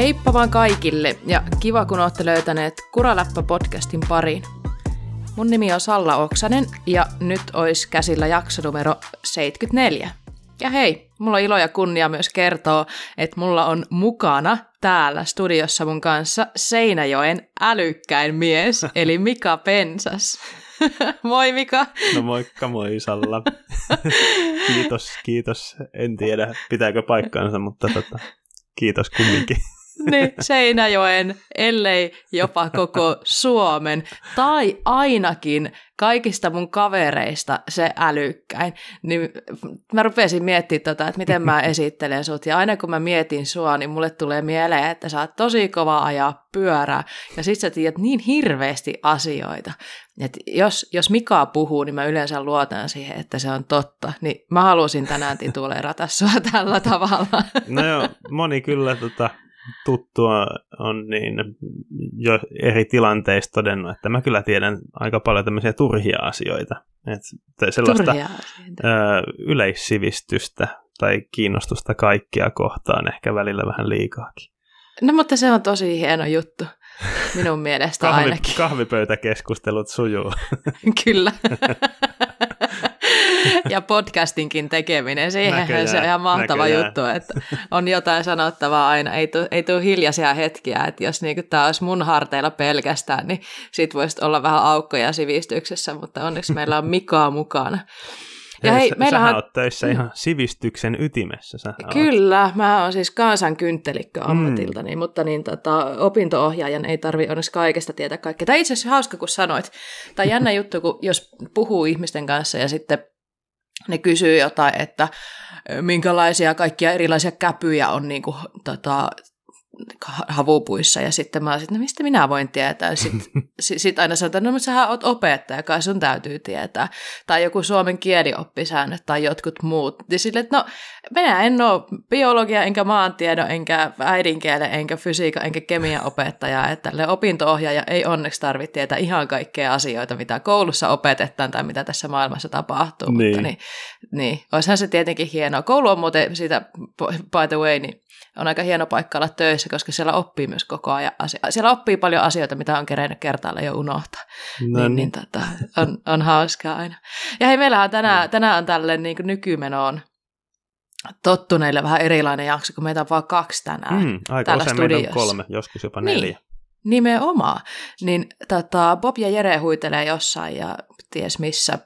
Heippa vaan kaikille ja kiva kun olette löytäneet Kuraläppä-podcastin pariin. Mun nimi on Salla Oksanen ja nyt olisi käsillä jakso numero 74. Ja hei, mulla on ilo ja kunnia myös kertoa, että mulla on mukana täällä studiossa mun kanssa Seinäjoen älykkäin mies, eli Mika Pensas. moi Mika. No moikka, moi Salla. kiitos, kiitos. En tiedä, pitääkö paikkaansa, mutta tota, kiitos kumminkin niin, Seinäjoen, ellei jopa koko Suomen, tai ainakin kaikista mun kavereista se älykkäin. Niin mä rupesin miettimään tota, että miten mä esittelen sut, ja aina kun mä mietin sua, niin mulle tulee mieleen, että sä oot tosi kova ajaa pyörää, ja sit sä tiedät niin hirveästi asioita. Et jos, jos Mika puhuu, niin mä yleensä luotan siihen, että se on totta. Niin mä halusin tänään tituleerata sua tällä tavalla. No joo, moni kyllä tota, tuttua on niin jo eri tilanteissa todennut, että mä kyllä tiedän aika paljon tämmöisiä turhia asioita. Että sellaista turhia asioita. Ö, yleissivistystä tai kiinnostusta kaikkia kohtaan ehkä välillä vähän liikaakin. No mutta se on tosi hieno juttu. Minun mielestä Kahvi, ainakin. Kahvipöytäkeskustelut sujuu. Kyllä. ja podcastinkin tekeminen, siihen se on ihan mahtava näköjään. juttu, että on jotain sanottavaa aina, ei tule ei tuu hiljaisia hetkiä, että jos niinku tämä olisi mun harteilla pelkästään, niin sit voisi olla vähän aukkoja sivistyksessä, mutta onneksi meillä on Mikaa mukana. Ja hei, meillähän... Sähän oot töissä ihan sivistyksen ytimessä. Sähän Kyllä, oot. mä oon siis kansankyntelikkö ammatiltani, mm. mutta niin, tota, opinto-ohjaajan ei tarvi onneksi kaikesta tietää kaikkea. Tämä itse asiassa hauska, kun sanoit. On jännä juttu, kun jos puhuu ihmisten kanssa ja sitten ne kysyy jotain, että minkälaisia kaikkia erilaisia käpyjä on niin kuin, tota, havupuissa ja sitten mä olisin, no mistä minä voin tietää. Sitten sit aina sanotaan, no mutta sähän oot opettaja, kai sun täytyy tietää. Tai joku suomen kielioppisäännöt tai jotkut muut. Ja sille, että no minä en ole biologia, enkä maantiedon, enkä äidinkielen, enkä fysiikan, enkä kemian opettaja. Että tälle opinto-ohjaaja ei onneksi tarvitse tietää ihan kaikkea asioita, mitä koulussa opetetaan tai mitä tässä maailmassa tapahtuu. Niin. Mutta niin, niin, olisihan se tietenkin hienoa. Koulu on muuten siitä, by the way, niin on aika hieno paikka olla töissä, koska siellä oppii myös koko ajan asioita. Siellä oppii paljon asioita, mitä on kerennyt kertailla jo unohtaa. No niin, niin, niin tota, on, on hauskaa aina. Ja hei, meillähän on tänään, no. tänään on tällainen niin nykymenoon tottuneille vähän erilainen jakso, kun meitä on vaan kaksi tänään mm, aika täällä studiossa. on kolme, joskus jopa neljä. Niin, nimenomaan. Niin tota, Bob ja Jere huitelee jossain ja ties missä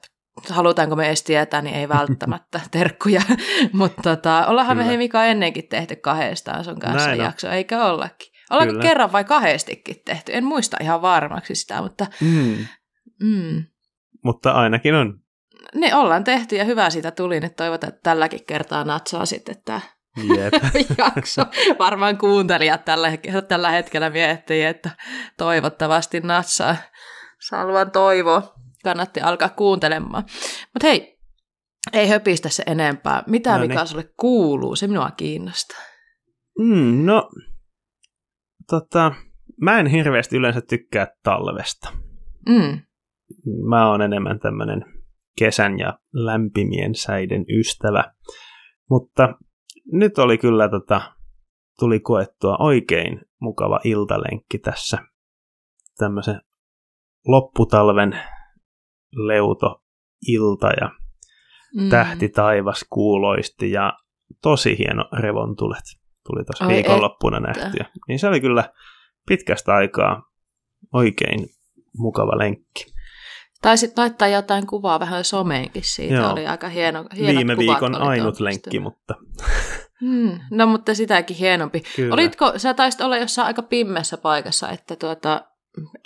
halutaanko me edes tietää, niin ei välttämättä terkkuja. Mutta tota, ollaanhan Kyllä. me hei Mika ennenkin tehty kahdestaan sun kanssa Näin jakso, on. eikä ollakin. Ollaanko Kyllä. kerran vai kahdestikin tehty? En muista ihan varmaksi sitä, mutta... Mm. Mm. Mutta ainakin on. Ne ollaan tehty ja hyvä siitä tuli. Nyt toivotaan, että tälläkin kertaa natsaa sitten tämä Jep. jakso. Varmaan kuuntelijat tällä, tällä hetkellä miettii, että toivottavasti natsaa. Salvan toivo kannatti alkaa kuuntelemaan. Mutta hei, ei höpistä se enempää. Mitä no mikä sulle kuuluu? Se minua kiinnostaa. Mm, no, tota, mä en hirveästi yleensä tykkää talvesta. Mm. Mä oon enemmän tämmönen kesän ja lämpimien säiden ystävä. Mutta nyt oli kyllä tota, tuli koettua oikein mukava iltalenkki tässä tämmöisen lopputalven leuto ilta ja mm. tähti taivas kuuloisti ja tosi hieno revontulet tuli tuossa viikonloppuna että. nähtyä. Niin se oli kyllä pitkästä aikaa oikein mukava lenkki. Taisit laittaa jotain kuvaa vähän someenkin siitä, Joo. oli aika hieno. Viime viikon ainut lenkki, mutta... Hmm, no mutta sitäkin hienompi. Kyllä. Olitko, sä taisit olla jossain aika pimmessä paikassa, että tuota,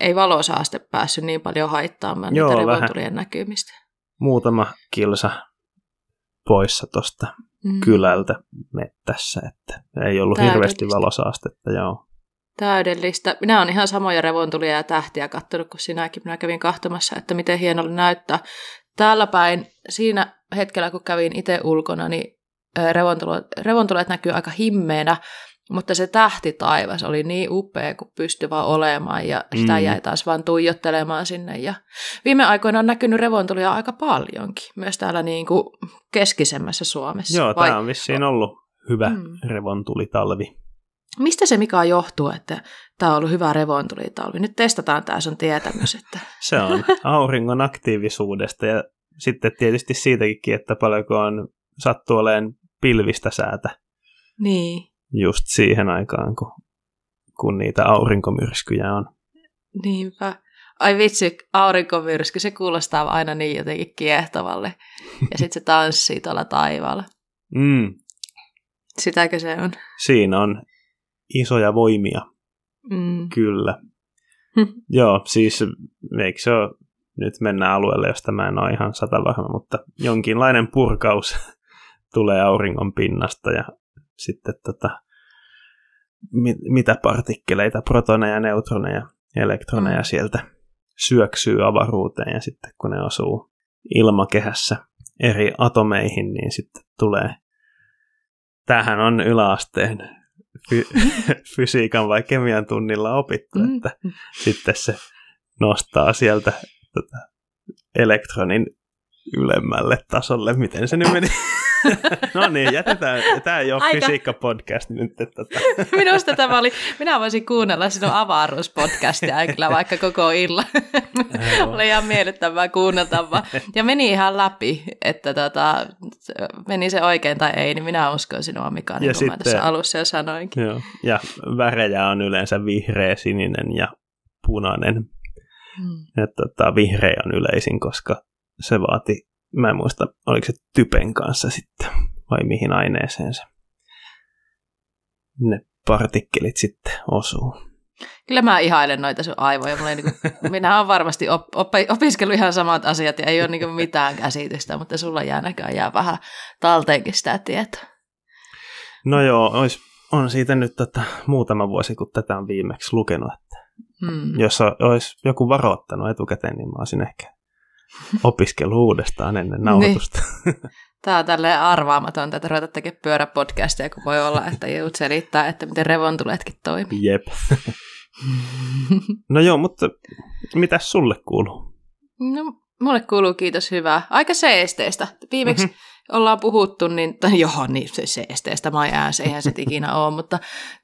ei valosaaste päässyt niin paljon haittaamaan Joo, niitä revontulien näkymistä. Muutama kilsa poissa tuosta mm. kylältä mettässä, että ei ollut hirveästi valosaastetta, joo. Täydellistä. Minä olen ihan samoja revontulia ja tähtiä katsonut kuin sinäkin. Minä kävin kahtomassa, että miten hienolla näyttää. Täällä päin, siinä hetkellä kun kävin itse ulkona, niin revontulet, revontulet näkyy aika himmeenä, mutta se tähti taivas oli niin upea, kun pystyi vaan olemaan ja sitä mm. jäi taas vaan tuijottelemaan sinne. Ja viime aikoina on näkynyt revontulia aika paljonkin, myös täällä niin kuin keskisemmässä Suomessa. Joo, Vai... tämä on vissiin ollut hyvä mm. revontulitalvi. Mistä se mikä johtuu, että tämä on ollut hyvä revontulitalvi? Nyt testataan tämä sun tietämys. Että... se on auringon aktiivisuudesta ja sitten tietysti siitäkin, että paljonko on sattuu olemaan pilvistä säätä. Niin. Just siihen aikaan, kun, kun niitä aurinkomyrskyjä on. Niinpä. Ai vitsi, aurinkomyrsky, se kuulostaa aina niin jotenkin kiehtovalle. Ja sitten se tanssii tuolla taivaalla. Mm. Sitäkö se on? Siinä on isoja voimia. Mm. Kyllä. Joo, siis eikö se ole, nyt mennään alueelle, josta mä en ole ihan sata varma, mutta jonkinlainen purkaus tulee auringon pinnasta ja sitten tota, mit, mitä partikkeleita, protoneja, neutroneja, elektroneja mm. sieltä syöksyy avaruuteen ja sitten kun ne osuu ilmakehässä eri atomeihin, niin sitten tulee, tähän on yläasteen fy- fysiikan vai kemian tunnilla opittu, mm. että sitten se nostaa sieltä tota, elektronin ylemmälle tasolle. Miten se nyt meni? no niin, jätetään. Tämä ei ole Aika... fysiikka-podcast nyt. Että... Tota. Minusta tämä oli, minä voisin kuunnella sinun avaruuspodcastia kyllä vaikka koko illan. oli ihan miellyttävää kuunneltavaa. Ja meni ihan läpi, että tota, meni se oikein tai ei, niin minä uskon sinua Mika, niin ja kuin sitten, mä tässä alussa jo sanoinkin. Joo. Ja värejä on yleensä vihreä, sininen ja punainen. Hmm. Että tota, vihreä on yleisin, koska se vaati mä en muista, oliko se typen kanssa sitten, vai mihin aineeseen se ne partikkelit sitten osuu. Kyllä mä ihailen noita sun aivoja. Mulla niin kuin, minä olen varmasti op, op, opiskellut ihan samat asiat ja ei ole niin mitään käsitystä, mutta sulla jää näköjään jää vähän talteenkin sitä tietoa. No joo, ois, on siitä nyt tota, muutama vuosi, kun tätä on viimeksi lukenut. Että hmm. Jos olisi joku varoittanut etukäteen, niin mä olisin ehkä opiskelu uudestaan ennen nauhoitusta. Niin. Tämä on tälleen arvaamatonta, että ruveta tekemään pyöräpodcastia, kun voi olla, että joudut selittää, että miten revontuletkin toimii. Jep. no joo, mutta mitä sulle kuuluu? No, mulle kuuluu kiitos hyvää. Aika seesteistä. Viimeksi mm-hmm ollaan puhuttu, niin, tai joo, niin se, se esteestä mä jää, se eihän se ikinä ole, mutta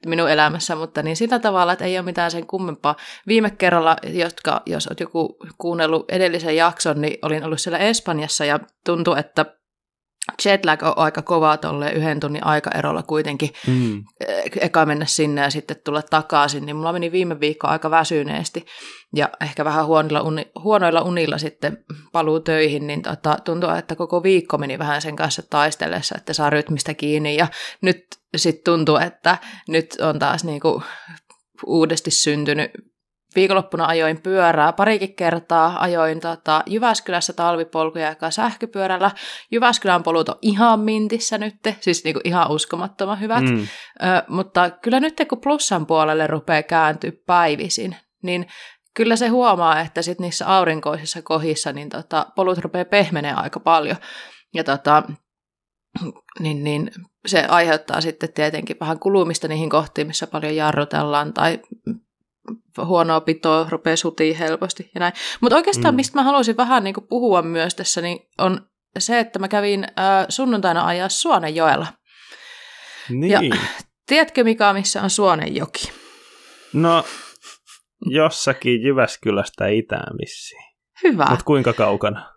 minun elämässä, mutta niin sillä tavalla, että ei ole mitään sen kummempaa. Viime kerralla, jotka, jos olet joku kuunnellut edellisen jakson, niin olin ollut siellä Espanjassa ja tuntui, että jetlag on aika kova tolle yhden tunnin aikaerolla kuitenkin. Mm. Eka mennä sinne ja sitten tulla takaisin, niin mulla meni viime viikko aika väsyneesti ja ehkä vähän huonoilla, uni, huonoilla unilla sitten paluu töihin, niin tota, tuntuu, että koko viikko meni vähän sen kanssa taistellessa, että saa rytmistä kiinni ja nyt sitten tuntuu, että nyt on taas niinku uudesti syntynyt Viikonloppuna ajoin pyörää parikin kertaa. Ajoin tota, Jyväskylässä talvipolkuja ja sähköpyörällä. Jyväskylän polut on ihan mintissä nyt, siis niinku ihan uskomattoman hyvät. Mm. Ö, mutta kyllä nyt kun plussan puolelle rupeaa kääntyä päivisin, niin kyllä se huomaa, että sit niissä aurinkoisissa kohissa niin tota, polut rupeaa pehmenee aika paljon. Ja tota, niin, niin se aiheuttaa sitten tietenkin vähän kulumista niihin kohtiin, missä paljon jarrutellaan tai huonoa pitoa rupeaa sutiin helposti ja näin. Mutta oikeastaan mm. mistä mä haluaisin vähän niin kuin puhua myös tässä, niin on se, että mä kävin äh, sunnuntaina ajaa Suonenjoella. Niin. Ja tiedätkö mikä missä on Suonenjoki? No, jossakin Jyväskylästä itään vissiin. Hyvä. Mutta kuinka kaukana?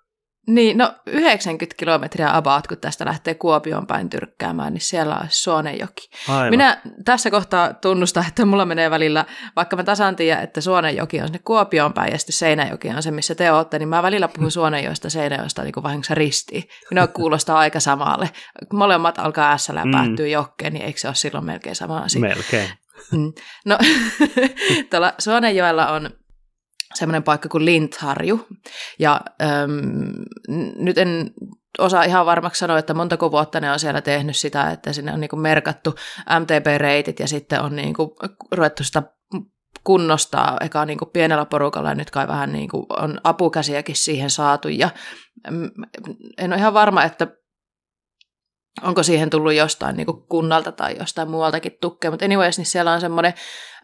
Niin, no 90 kilometriä about, kun tästä lähtee Kuopion päin tyrkkäämään, niin siellä on Suonenjoki. Aivan. Minä tässä kohtaa tunnustan, että mulla menee välillä, vaikka mä tasan tiedän, että Suonenjoki on sinne Kuopion päin ja sitten Seinäjoki on se, missä te olette, niin mä välillä puhun Suonenjoista Seinäjoista niin vahingossa ristiin. Minua kuulostaa aika samalle. Molemmat alkaa S mm. päättyy jokkeen, niin eikö se ole silloin melkein sama asia? Melkein. Mm. No, tuolla Suonenjoella on semmoinen paikka kuin Lintharju. Ja äm, nyt en osaa ihan varmaksi sanoa, että montako vuotta ne on siellä tehnyt sitä, että sinne on niinku merkattu MTP-reitit ja sitten on niinku ruvettu sitä kunnostaa eka niin kuin pienellä porukalla ja nyt kai vähän niin kuin on apukäsiäkin siihen saatu ja en ole ihan varma, että onko siihen tullut jostain niin kuin kunnalta tai jostain muualtakin tukea, mutta anyways, niin siellä on semmoinen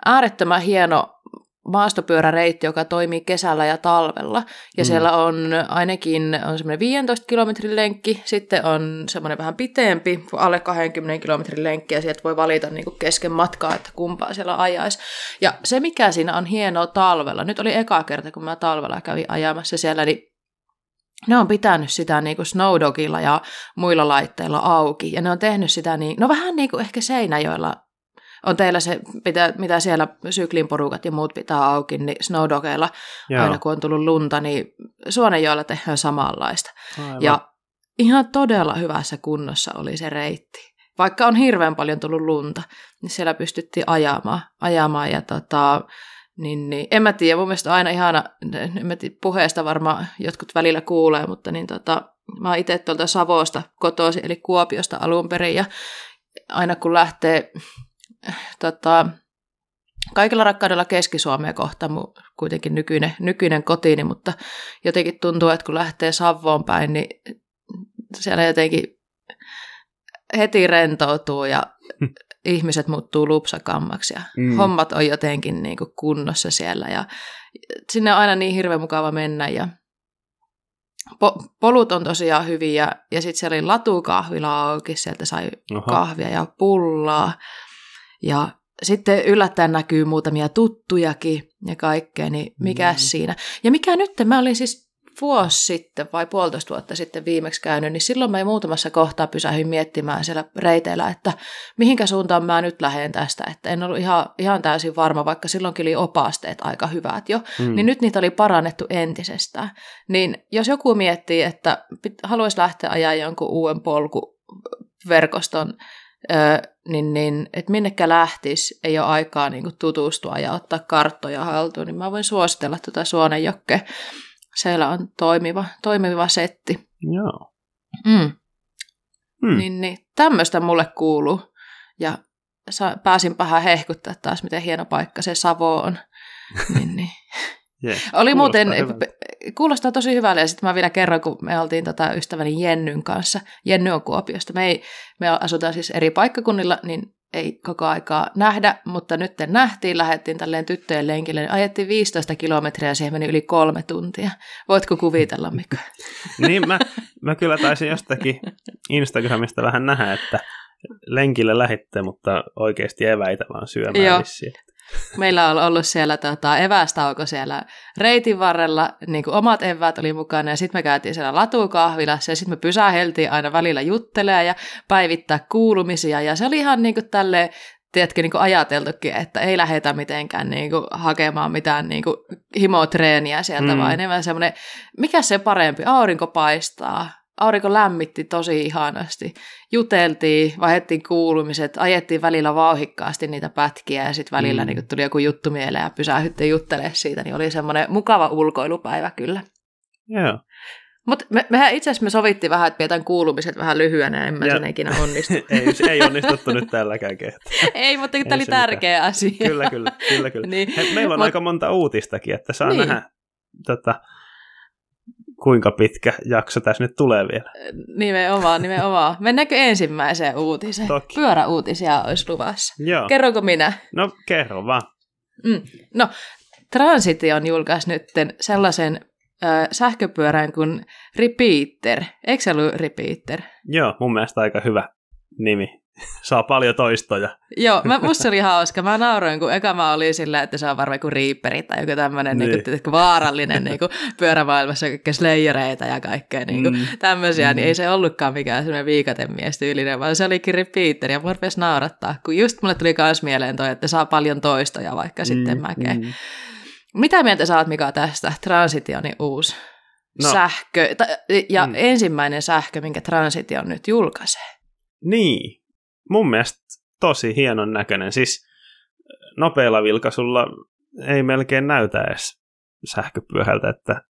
äärettömän hieno maastopyöräreitti, joka toimii kesällä ja talvella. Ja mm. siellä on ainakin on semmoinen 15 kilometrin lenkki, sitten on semmoinen vähän pitempi, alle 20 kilometrin lenkki, ja sieltä voi valita niin kuin kesken matkaa, että kumpaa siellä ajaisi. Ja se, mikä siinä on hienoa talvella, nyt oli eka kerta, kun mä talvella kävin ajamassa siellä, niin ne on pitänyt sitä niin kuin Snowdogilla ja muilla laitteilla auki, ja ne on tehnyt sitä niin, no vähän niin kuin ehkä Seinäjoella on teillä se, mitä, mitä siellä syklin porukat ja muut pitää auki, niin Snowdogeilla aina kun on tullut lunta, niin Suonenjoella tehdään samanlaista. Aivan. Ja ihan todella hyvässä kunnossa oli se reitti. Vaikka on hirveän paljon tullut lunta, niin siellä pystyttiin ajamaan, ajamaan ja tota, niin, niin, en mä tiedä, mun mielestä aina ihana, en mä tiedä, puheesta varmaan jotkut välillä kuulee, mutta niin tota, mä oon itse tuolta Savosta kotoisin, eli Kuopiosta alun perin, ja aina kun lähtee tota, kaikilla rakkaudella Keski-Suomea kohta, kuitenkin nykyinen, nykyinen kotiini, mutta jotenkin tuntuu, että kun lähtee Savoon päin, niin siellä jotenkin heti rentoutuu ja ihmiset muuttuu lupsakammaksi ja mm. hommat on jotenkin niin kuin kunnossa siellä ja sinne on aina niin hirveän mukava mennä ja po- polut on tosiaan hyviä ja sitten siellä oli latukahvila auki, sieltä sai Oha. kahvia ja pullaa ja sitten yllättäen näkyy muutamia tuttujakin ja kaikkea, niin mikä mm. siinä. Ja mikä nyt, mä olin siis vuosi sitten vai puolitoista vuotta sitten viimeksi käynyt, niin silloin mä muutamassa kohtaa pysähdyin miettimään siellä reiteillä, että mihinkä suuntaan mä nyt lähden tästä, että en ollut ihan, ihan täysin varma, vaikka silloinkin oli opasteet aika hyvät jo, mm. niin nyt niitä oli parannettu entisestään. Niin jos joku miettii, että haluaisi lähteä ajaa jonkun uuden polkuverkoston niin, niin että minnekä lähtisi, ei ole aikaa niin kuin tutustua ja ottaa karttoja haltuun, niin mä voin suositella tuota Suonenjokkea. Siellä on toimiva, toimiva setti. Joo. Mm. Hmm. Niin, niin, tämmöistä mulle kuuluu. Ja sa- pääsin vähän hehkuttaa taas, miten hieno paikka se Savo on. niin, niin. Yeah, Oli muuten, hyvältä. kuulostaa tosi hyvälle, ja sitten mä vielä kerron, kun me oltiin tota ystäväni Jennyn kanssa. Jenny on Kuopiosta. Me, ei, me asutaan siis eri paikkakunnilla, niin ei koko aikaa nähdä, mutta nyt nähtiin, lähdettiin tälleen tyttöjen lenkille, niin ajettiin 15 kilometriä ja siihen meni yli kolme tuntia. Voitko kuvitella, Mikko? niin, mä, mä kyllä taisin jostakin Instagramista vähän nähdä, että lenkille lähitte, mutta oikeasti eväitä vaan syömään Joo. Vissiin. Meillä on ollut siellä tota, evästauko siellä reitin varrella, niin kuin omat eväät oli mukana, ja sitten me käytiin siellä latukahvilassa, ja sitten me pysäheltiin aina välillä juttelee ja päivittää kuulumisia, ja se oli ihan niin kuin tälle tiedätkö, niin kuin ajateltukin, että ei lähdetä mitenkään niin kuin, hakemaan mitään niin kuin, himotreeniä sieltä, mm. vaan enemmän semmoinen, mikä se parempi, aurinko paistaa, aurinko lämmitti tosi ihanasti. Juteltiin, vaihdettiin kuulumiset, ajettiin välillä vauhikkaasti niitä pätkiä ja sitten välillä mm. niin tuli joku juttu mieleen ja pysähyttiin juttelemaan siitä, niin oli semmoinen mukava ulkoilupäivä kyllä. Joo. Mutta me, mehän itse asiassa me sovittiin vähän, että pidetään kuulumiset vähän lyhyenä, en mä sen ikinä onnistu. ei, ei onnistuttu nyt tälläkään kertaa. ei, mutta tämä oli tärkeä mitään. asia. kyllä, kyllä. kyllä, kyllä. niin. He, meillä on Mut... aika monta uutistakin, että saa niin. nähdä tota, kuinka pitkä jakso tässä nyt tulee vielä. Nimenomaan, nimenomaan. Mennäänkö ensimmäiseen uutiseen? Toki. Pyöräuutisia olisi luvassa. Joo. Kerronko minä? No, kerro vaan. Mm. No, Transiti on julkaissut nyt sellaisen äh, sähköpyörän kuin Repeater. Eikö se ollut Repeater? Joo, mun mielestä aika hyvä nimi saa paljon toistoja. Joo, mä, musta oli hauska. Mä nauroin, kun eka mä olin sillä, että se on varmaan kuin Reaperi tai joku tämmöinen niin. niin kuin, vaarallinen niin kuin, pyörämaailmassa, kaikkea slayereita ja kaikkea niin kuin, mm. tämmöisiä, mm. niin ei se ollutkaan mikään semmoinen viikatemies tyylinen, vaan se olikin Repeater ja mua naurattaa, kun just mulle tuli myös mieleen toi, että saa paljon toistoja vaikka mm. sitten mäkeen. Mm. Mitä mieltä sä oot, Mika, tästä Transitionin uusi no. sähkö, ja mm. ensimmäinen sähkö, minkä Transition nyt julkaisee? Niin, mun mielestä tosi hienon näköinen. Siis nopealla vilkaisulla ei melkein näytä edes sähköpyöhältä, että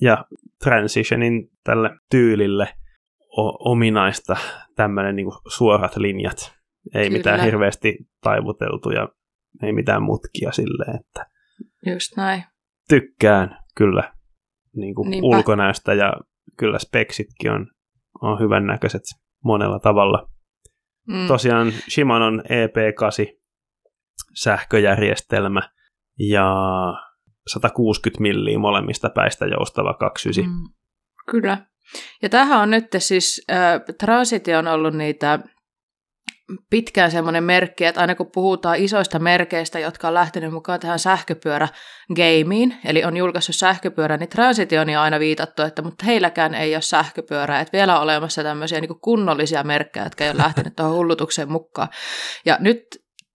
ja transitionin tälle tyylille o- ominaista tämmöinen niin suorat linjat. Ei Kyllä. mitään hirveästi taivuteltuja, ei mitään mutkia silleen, että Just näin. Tykkään kyllä niin kuin ulkonäöstä ja kyllä speksitkin on, on hyvän näköiset monella tavalla. Mm. Tosiaan Shimanon EP8 sähköjärjestelmä ja 160 milliä molemmista päistä joustava 29. Mm, kyllä. Ja tähän on nyt siis, äh, Transitio on ollut niitä pitkään semmoinen merkki, että aina kun puhutaan isoista merkeistä, jotka on lähtenyt mukaan tähän sähköpyörägameen, eli on julkaissut sähköpyörä, niin Transitioni on aina viitattu, että mutta heilläkään ei ole sähköpyörää, että vielä on olemassa tämmöisiä niin kunnollisia merkkejä, jotka ei ole lähtenyt tuohon hullutukseen mukaan. Ja nyt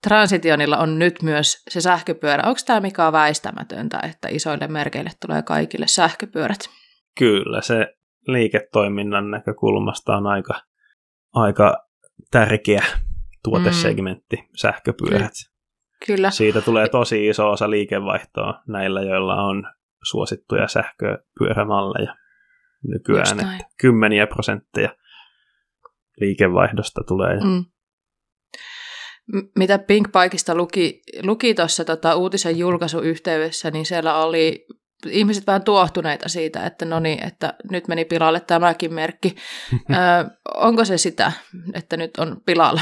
Transitionilla on nyt myös se sähköpyörä. Onko tämä mikä on väistämätöntä, että isoille merkeille tulee kaikille sähköpyörät? Kyllä, se liiketoiminnan näkökulmasta on aika, aika tärkeä tuotesegmentti, mm. sähköpyörät. Kyllä. Siitä tulee tosi iso osa liikevaihtoa näillä, joilla on suosittuja sähköpyörämalleja nykyään. Että kymmeniä prosentteja liikevaihdosta tulee. Mm. Mitä Pink Bikeista luki, luki tuossa tota, uutisen julkaisuyhteydessä, niin siellä oli ihmiset vähän tuohtuneita siitä, että no niin, että nyt meni pilalle tämäkin merkki. Ö, onko se sitä, että nyt on pilalla?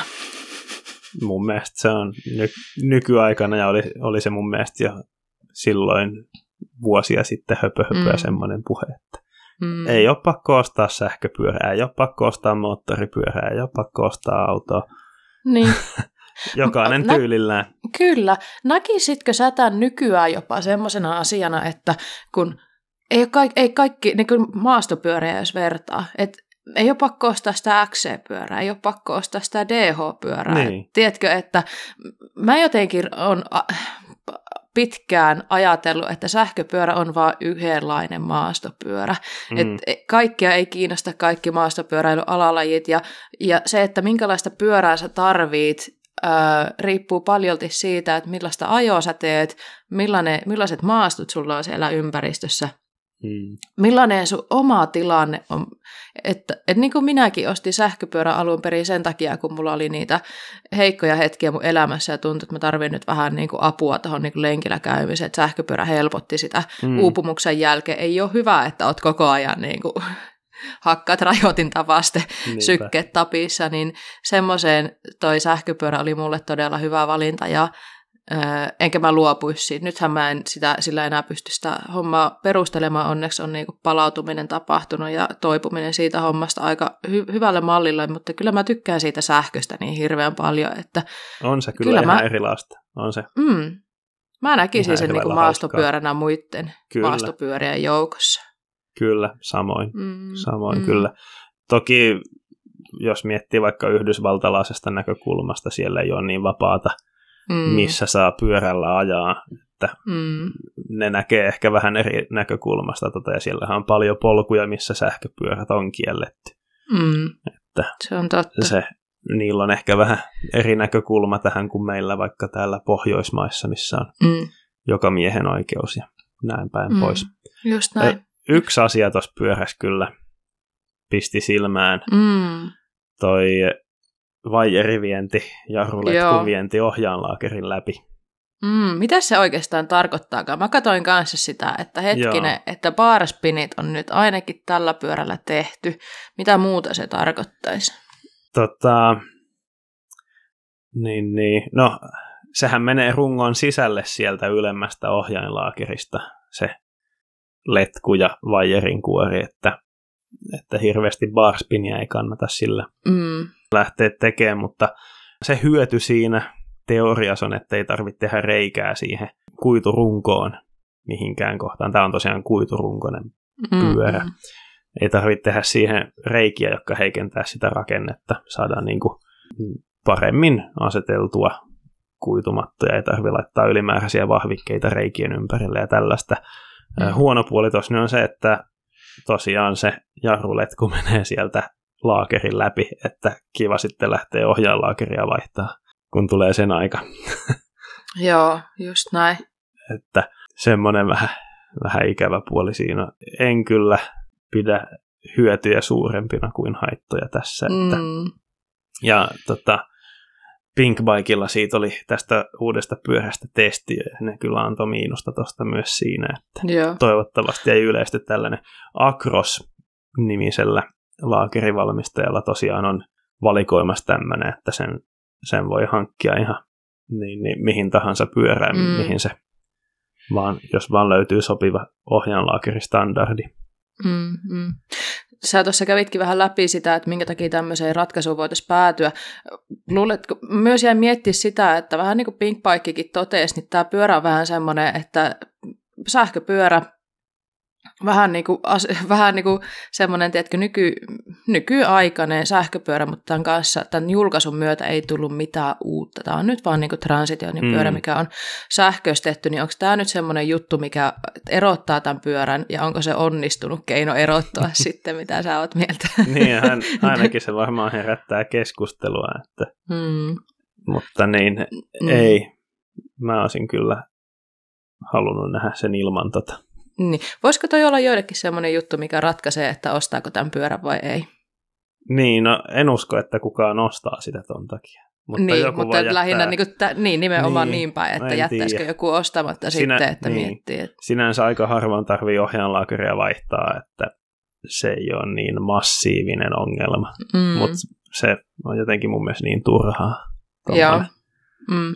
Mun mielestä se on ny- nykyaikana ja oli, oli se mun mielestä jo silloin vuosia sitten höpö höpö mm. semmoinen puhe, että mm. ei ole pakko ostaa sähköpyörää, ei ole pakko ostaa moottoripyörää, ei ole pakko ostaa autoa. Niin. Jokainen Nä, tyylillään. Kyllä. Näkisitkö sä tämän nykyään jopa semmoisena asiana, että kun ei, kaikki, ei kaikki niin kuin maastopyöriä jos vertaa, että ei ole pakko ostaa sitä XC-pyörää, ei ole pakko ostaa sitä DH-pyörää. Niin. Tiedätkö, että mä jotenkin on pitkään ajatellut, että sähköpyörä on vain yhdenlainen maastopyörä. Mm. Et e, kaikkia ei kiinnosta kaikki maastopyöräilyalalajit ja, ja se, että minkälaista pyörää sä tarvit riippuu paljolti siitä, että millaista ajoa sä teet, millainen, millaiset maastut sulla on siellä ympäristössä, hmm. millainen sun oma tilanne on. Että, et niin kuin minäkin ostin sähköpyörän alun perin sen takia, kun mulla oli niitä heikkoja hetkiä mun elämässä ja tuntui, että mä tarvin nyt vähän niin kuin apua tuohon niin lenkillä käymiseen, että sähköpyörä helpotti sitä hmm. uupumuksen jälkeen. Ei ole hyvä, että oot koko ajan niin kuin hakkaat rajoitinta vaste sykkeet tapissa, niin semmoiseen toi sähköpyörä oli mulle todella hyvä valinta ja enkä mä luopuisi siitä. Nythän mä en sitä, sillä enää pysty sitä hommaa perustelemaan. Onneksi on niinku palautuminen tapahtunut ja toipuminen siitä hommasta aika hy- hyvälle mallilla, mutta kyllä mä tykkään siitä sähköstä niin hirveän paljon. Että on se kyllä, kyllä ihan mä, erilaista. On se. Mm, mä näkisin sen niinku maastopyöränä muiden kyllä. maastopyörien joukossa. Kyllä, samoin. Mm, samoin mm. kyllä. Toki jos miettii vaikka yhdysvaltalaisesta näkökulmasta, siellä ei ole niin vapaata, mm. missä saa pyörällä ajaa. Että mm. Ne näkee ehkä vähän eri näkökulmasta, tota, ja siellä on paljon polkuja, missä sähköpyörät on kielletty. Mm. Että se on totta. Se, niillä on ehkä vähän eri näkökulma tähän kuin meillä vaikka täällä Pohjoismaissa, missä on mm. joka miehen oikeus ja näin päin mm. pois. Just näin yksi asia tuossa pyörässä kyllä pisti silmään. Mm. Toi vaijerivienti, jarruletkuvienti ohjaanlaakerin läpi. Mm, mitä se oikeastaan tarkoittaakaan? Mä katsoin kanssa sitä, että hetkinen, Joo. että barspinit on nyt ainakin tällä pyörällä tehty. Mitä muuta se tarkoittaisi? Tota, niin, niin. No, sehän menee rungon sisälle sieltä ylemmästä ohjainlaakerista, se letku ja vajerin kuori, että, että hirveästi barspinia ei kannata sillä mm. lähteä tekemään, mutta se hyöty siinä teoriassa on, että ei tarvitse tehdä reikää siihen kuiturunkoon mihinkään kohtaan. Tämä on tosiaan kuiturunkoinen pyörä. Mm. Ei tarvitse tehdä siihen reikiä, jotka heikentää sitä rakennetta. Saadaan niin kuin paremmin aseteltua kuitumattoja, ei tarvitse laittaa ylimääräisiä vahvikkeita reikien ympärille ja tällaista. Mm. Huono puoli tosi on se, että tosiaan se jarruletku menee sieltä laakerin läpi, että kiva sitten lähtee ohjaa laakeria vaihtaa, kun tulee sen aika. Joo, just näin. Että semmoinen vähän, vähän ikävä puoli siinä. En kyllä pidä hyötyjä suurempina kuin haittoja tässä. Että, mm. Ja tota, Pinkbikeilla siitä oli tästä uudesta pyörästä testiä, ja ne kyllä antoi miinusta tuosta myös siinä, että Joo. toivottavasti ei yleisty tällainen Acros-nimisellä laakerivalmistajalla tosiaan on valikoimassa tämmöinen, että sen, sen voi hankkia ihan niin, niin, mihin tahansa pyörään, mm. mihin se vaan jos vaan löytyy sopiva ohjaanlaakeristandardi. Mm, mm. Sä tuossa kävitkin vähän läpi sitä, että minkä takia tämmöiseen ratkaisuun voitaisiin päätyä. Luuletko, myös jäin miettiä sitä, että vähän niin kuin Pink Pikekin totesi, niin tämä pyörä on vähän semmoinen, että sähköpyörä vähän niin kuin, vähän niin kuin semmoinen, tiedätkö, nyky, nykyaikainen sähköpyörä, mutta tämän kanssa, tämän julkaisun myötä ei tullut mitään uutta. Tämä on nyt vaan niin kuin transitionin mm. pyörä, mikä on sähköistetty, niin onko tämä nyt semmoinen juttu, mikä erottaa tämän pyörän, ja onko se onnistunut keino erottaa sitten, mitä sä oot mieltä? niin, hän, ainakin se varmaan herättää keskustelua, että, mm. mutta niin, mm. ei, mä olisin kyllä halunnut nähdä sen ilman tota niin. Voisiko toi olla joillekin semmoinen juttu, mikä ratkaisee, että ostaako tämän pyörän vai ei? Niin, no en usko, että kukaan ostaa sitä ton takia. Mutta niin, joku mutta jättää... lähinnä niin, kuin, tä, niin nimenomaan niin, niin päin, että jättäisikö tiedä. joku ostamatta Sinä, sitten, että niin. miettii. Että... Sinänsä aika harvoin tarvii ohjaanlaakeria vaihtaa, että se ei ole niin massiivinen ongelma, mm. mutta se on jotenkin mun mielestä niin turhaa. Joo. Mm.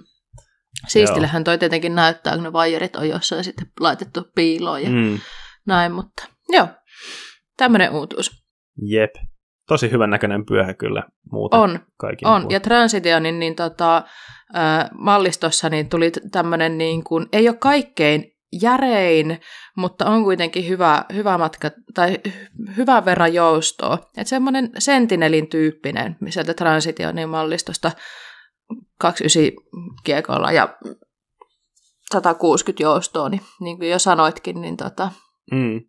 Siistillähän toi tietenkin näyttää, kun ne vaijerit on jossain sitten laitettu piiloon ja mm. näin, mutta joo, tämmöinen uutuus. Jep, tosi hyvän näköinen pyöhä kyllä muuten. On, on. Puolin. ja Transitionin niin tota, äh, mallistossa niin tuli tämmöinen, niin kuin, ei ole kaikkein järein, mutta on kuitenkin hyvä, hyvä matka tai hyvän verran joustoa. Että semmoinen sentinelin tyyppinen sieltä Transitionin mallistosta 29 kiekolla ja 160 joustoa, niin, niin kuin jo sanoitkin, niin tota, mm.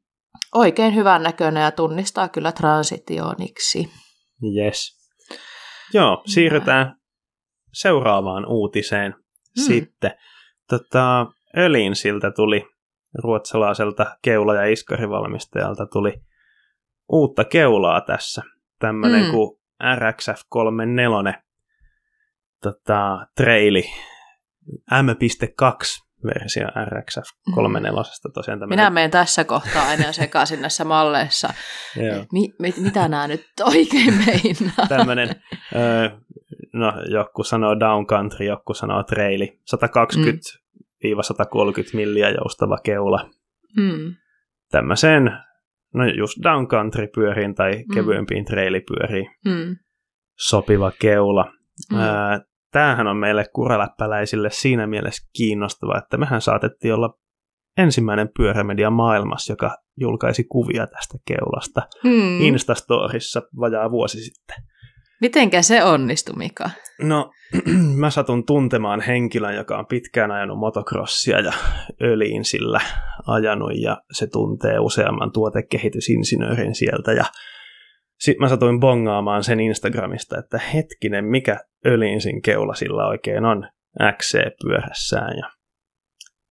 oikein hyvän näköinen ja tunnistaa kyllä transitioniksi. Yes. Joo, siirrytään seuraavaan uutiseen mm. sitten. Tota, Ölinsiltä tuli ruotsalaiselta keula- ja iskarivalmistajalta tuli uutta keulaa tässä. Tämmöinen mm. kuin RXF 34 tota, traili M.2 versio RXF 34 tosiaan. Tämmönen... Minä menen tässä kohtaa aina sekaisin näissä malleissa. mi, mi, mitä nämä nyt oikein meinaa? Tämmöinen, no joku sanoo downcountry, joku sanoo traili. 120-130 milliä joustava keula. Mm. Tämmöiseen, no just downcountry pyöriin tai mm. kevyempiin trailipyöriin mm. sopiva keula. Mm. tämähän on meille kuraläppäläisille siinä mielessä kiinnostava, että mehän saatettiin olla ensimmäinen pyörämedia maailmassa, joka julkaisi kuvia tästä keulasta mm. Instastorissa vajaa vuosi sitten. Mitenkä se onnistui, Mika? No, mä satun tuntemaan henkilön, joka on pitkään ajanut motocrossia ja öliin sillä ajanut, ja se tuntee useamman tuotekehitysinsinöörin sieltä, ja sitten mä satuin bongaamaan sen Instagramista, että hetkinen, mikä ölinsin keula sillä oikein on XC-pyörässään. Ja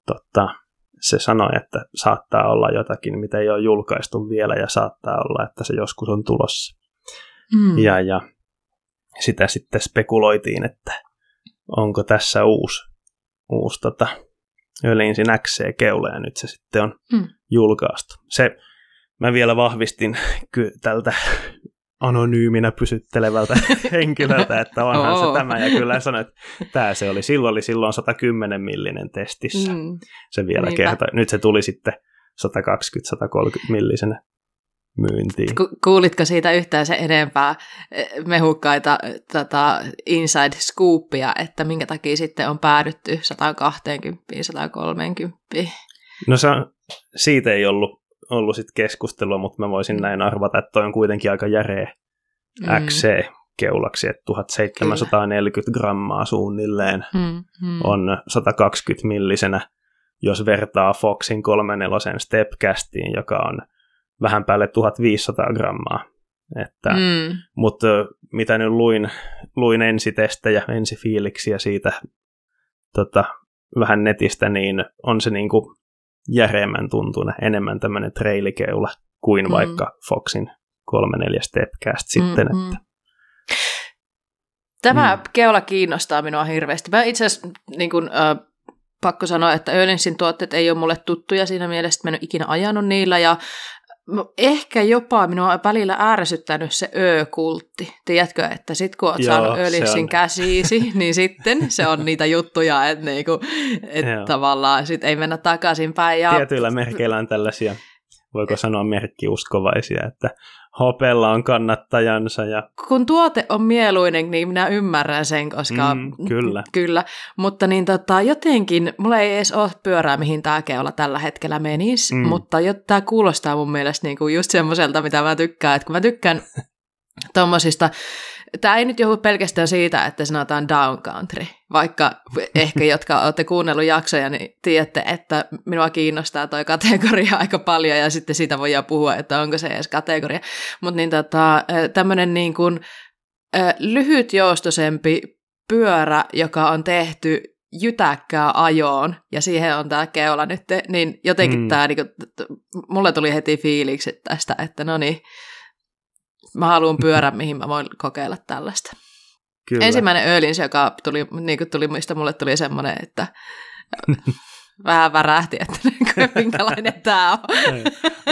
totta, se sanoi, että saattaa olla jotakin, mitä ei ole julkaistu vielä ja saattaa olla, että se joskus on tulossa. Mm. Ja, ja sitä sitten spekuloitiin, että onko tässä uusi, uusi tota, ölinsin XC-keula ja nyt se sitten on mm. julkaistu. Se mä vielä vahvistin ky- tältä anonyyminä pysyttelevältä henkilöltä, että onhan oh. se tämä. Ja kyllä sanoin, että tämä se oli. Silloin oli silloin 110 millinen testissä. Mm. Se vielä kertoi. Nyt se tuli sitten 120-130 millisenä myyntiin. Ku- kuulitko siitä yhtään se enempää eh, mehukkaita tota, inside scoopia, että minkä takia sitten on päädytty 120-130? No se, siitä ei ollut ollut sit keskustelua, mutta mä voisin näin arvata, että toi on kuitenkin aika järeä mm. XC-keulaksi, että 1740 Kyllä. grammaa suunnilleen mm, mm. on 120 millisenä, jos vertaa Foxin 34 Stepcastiin, joka on vähän päälle 1500 grammaa. Että, mm. Mutta mitä nyt luin, luin ensitestejä, ensifiiliksiä siitä tota, vähän netistä, niin on se niinku järeemmän tuntuna, enemmän tämmöinen trailikeula kuin mm. vaikka Foxin 34 Stepcast sitten. Mm-hmm. Että. Tämä mm. keula kiinnostaa minua hirveästi. Mä itse asiassa niin kun, äh, pakko sanoa, että Ölensin tuotteet ei ole mulle tuttuja siinä mielessä, että mä en ole ikinä ajanut niillä ja ehkä jopa minua on välillä ärsyttänyt se ö-kultti. Tiedätkö, että sit kun oot Joo, saanut ölissin käsiisi, niin sitten se on niitä juttuja, että niinku, et tavallaan sit ei mennä takaisinpäin. Ja... Tietyillä merkeillä on tällaisia, voiko sanoa merkkiuskovaisia, että Hopella on kannattajansa. Ja... Kun tuote on mieluinen, niin minä ymmärrän sen, koska... Mm, kyllä. Kyllä, mutta niin tota, jotenkin, mulla ei edes ole pyörää, mihin tämä keula tällä hetkellä menisi, mm. mutta tämä kuulostaa mun mielestä niinku just semmoiselta, mitä mä tykkään. Että kun mä tykkään tuommoisista Tämä ei nyt johdu pelkästään siitä, että sanotaan down country, vaikka ehkä jotka olette kuunnellut jaksoja, niin tiedätte, että minua kiinnostaa tuo kategoria aika paljon ja sitten siitä voidaan puhua, että onko se edes kategoria. Mutta niin tota, tämmöinen niin kuin, lyhytjoustoisempi pyörä, joka on tehty jytäkkää ajoon, ja siihen on tämä keula nyt, niin jotenkin mm. tämä, niin kuin, mulle tuli heti fiilikset tästä, että no niin, mä haluan pyörä, mihin mä voin kokeilla tällaista. Kyllä. Ensimmäinen öölins, joka tuli, niin kuin tuli, mistä mulle tuli semmoinen, että vähän värähti, että minkälainen tämä on.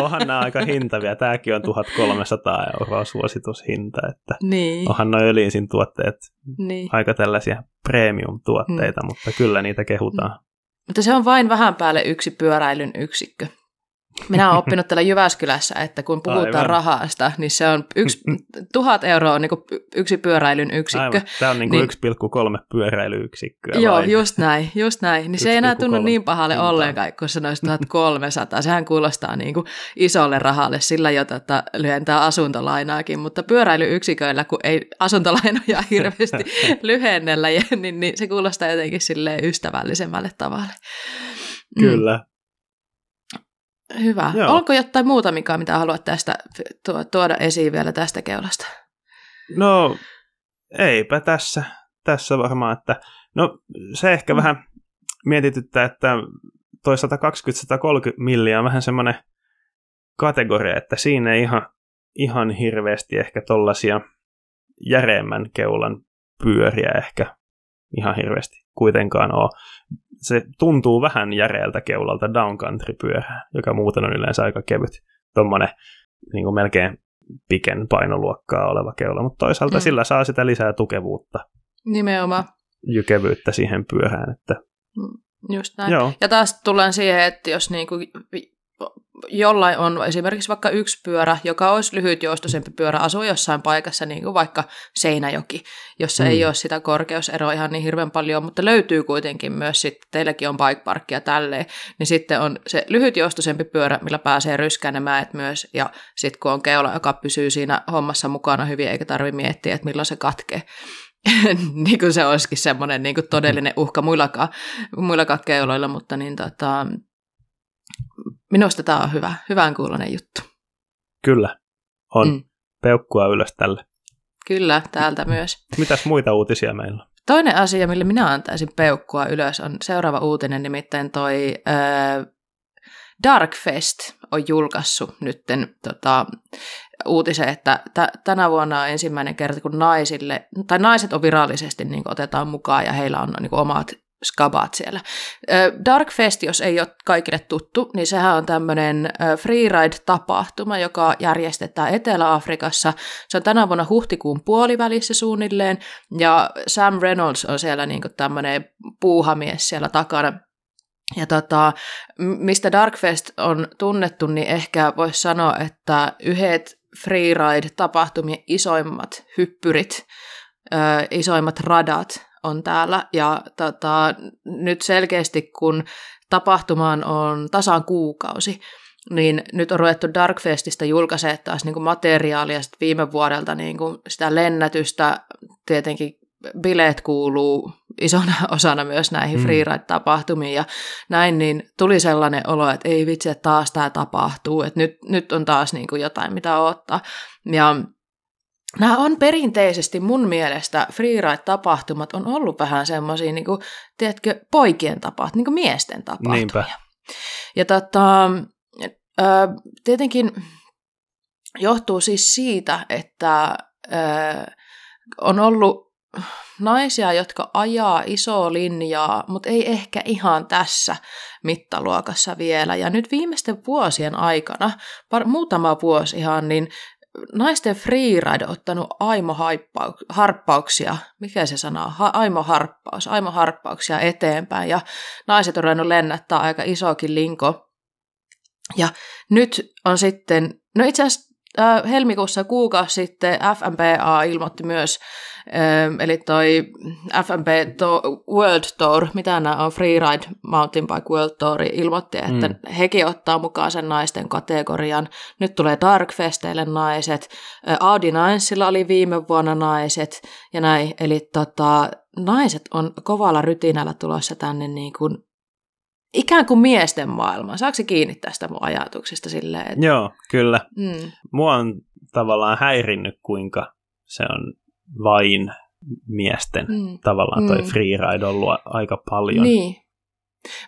onhan nämä aika hintavia. Tämäkin on 1300 euroa suositushinta. Että niin. Onhan nuo öljysin tuotteet niin. aika tällaisia premium-tuotteita, mm. mutta kyllä niitä kehutaan. Mm. Mutta se on vain vähän päälle yksi pyöräilyn yksikkö. Minä olen oppinut täällä Jyväskylässä, että kun puhutaan Aivan. rahasta, niin se on yksi, tuhat euroa on niin yksi pyöräilyn yksikkö. Aivan. Tämä on niin niin, 1,3 pyöräilyyksikköä. Joo, vai? just näin, just näin. Niin se ei enää tunnu niin pahalle hintaa. ollenkaan, kun sanoisi 1300. Sehän kuulostaa niin kuin isolle rahalle, sillä jo tota, lyhentää asuntolainaakin, mutta pyöräilyyksiköillä, kun ei asuntolainoja hirveästi lyhennellä, niin, niin se kuulostaa jotenkin ystävällisemmälle tavalle. Mm. Hyvä. Joo. Onko jotain muuta, mikä mitä haluat tästä tuoda esiin vielä tästä keulasta? No, eipä tässä. Tässä varmaan, että no se ehkä mm. vähän mietityttää, että toi 120-130 milliä on vähän semmoinen kategoria, että siinä ei ihan, ihan hirveästi ehkä tollasia järeemmän keulan pyöriä ehkä ihan hirveästi kuitenkaan ole se tuntuu vähän järeältä keulalta downcountry-pyörää, joka muuten on yleensä aika kevyt. Tuommoinen niin kuin melkein piken painoluokkaa oleva keula, mutta toisaalta mm. sillä saa sitä lisää tukevuutta. Nimenomaan. Jykevyyttä siihen pyörään. Että... Mm, just näin. Joo. Ja taas tullaan siihen, että jos niinku jollain on esimerkiksi vaikka yksi pyörä, joka olisi lyhytjoustoisempi pyörä, asuu jossain paikassa, niin kuin vaikka Seinäjoki, jossa mm. ei ole sitä korkeuseroa ihan niin hirveän paljon, mutta löytyy kuitenkin myös sitten, teilläkin on bike parkkia tälleen, niin sitten on se lyhytjoustoisempi pyörä, millä pääsee ryskään ne mäet myös, ja sitten kun on keula, joka pysyy siinä hommassa mukana hyvin, eikä tarvitse miettiä, että milloin se katkee. niin kuin se olisikin semmoinen niin kuin todellinen uhka muillakaan, muillakaan keuloilla, mutta niin tota, Minusta tämä on hyvä, hyvän kuulonen juttu. Kyllä, on. Mm. Peukkua ylös tälle. Kyllä, täältä myös. Mitäs muita uutisia meillä on? Toinen asia, millä minä antaisin peukkua ylös, on seuraava uutinen, nimittäin toi äh, Darkfest on julkaissut nytten tota, uutisen, että t- tänä vuonna on ensimmäinen kerta, kun naisille, tai naiset on virallisesti niin otetaan mukaan ja heillä on niin omat skabat siellä. Darkfest, jos ei ole kaikille tuttu, niin sehän on tämmöinen freeride-tapahtuma, joka järjestetään Etelä-Afrikassa. Se on tänä vuonna huhtikuun puolivälissä suunnilleen, ja Sam Reynolds on siellä niin tämmöinen puuhamies siellä takana. Ja tota, mistä Darkfest on tunnettu, niin ehkä voisi sanoa, että yhdet freeride-tapahtumien isoimmat hyppyrit, isoimmat radat on täällä. Ja tota, nyt selkeästi, kun tapahtumaan on tasan kuukausi, niin nyt on ruvettu Darkfestistä julkaisemaan taas niin kuin materiaalia sit viime vuodelta niin kuin sitä lennätystä, tietenkin bileet kuuluu isona osana myös näihin mm. freeride-tapahtumiin ja näin, niin tuli sellainen olo, että ei vitsi, että taas tämä tapahtuu, että nyt, nyt on taas niin kuin jotain, mitä odottaa. Ja Nämä on perinteisesti mun mielestä freeride-tapahtumat on ollut vähän semmoisia, niin kuin, tiedätkö, poikien tapahtumia, niin kuin miesten tapahtumia. Niinpä. Ja tota, tietenkin johtuu siis siitä, että on ollut naisia, jotka ajaa isoa linjaa, mutta ei ehkä ihan tässä mittaluokassa vielä. Ja nyt viimeisten vuosien aikana, par- muutama vuosi ihan, niin naisten freeride ottanut aimoharppauksia, mikä se sana ha, aimoharppaus, aimoharppauksia eteenpäin. Ja naiset on ruvennut lennättää aika isokin linko. Ja nyt on sitten, no itse asiassa äh, helmikuussa kuukausi sitten FMPA ilmoitti myös, äh, eli toi FMP to- World Tour, mitä nämä on, Freeride Mountain Bike World Tour, ilmoitti, että mm. hekin ottaa mukaan sen naisten kategorian. Nyt tulee Darkfesteille naiset, äh, Audi Naisilla oli viime vuonna naiset ja näin, eli tota, naiset on kovalla rytinällä tulossa tänne niin kuin ikään kuin miesten maailma. Saako se kiinni tästä mun ajatuksesta silleen? Että... Joo, kyllä. Mm. Mua on tavallaan häirinnyt, kuinka se on vain miesten mm. tavallaan toi mm. freeride ollut aika paljon. Niin,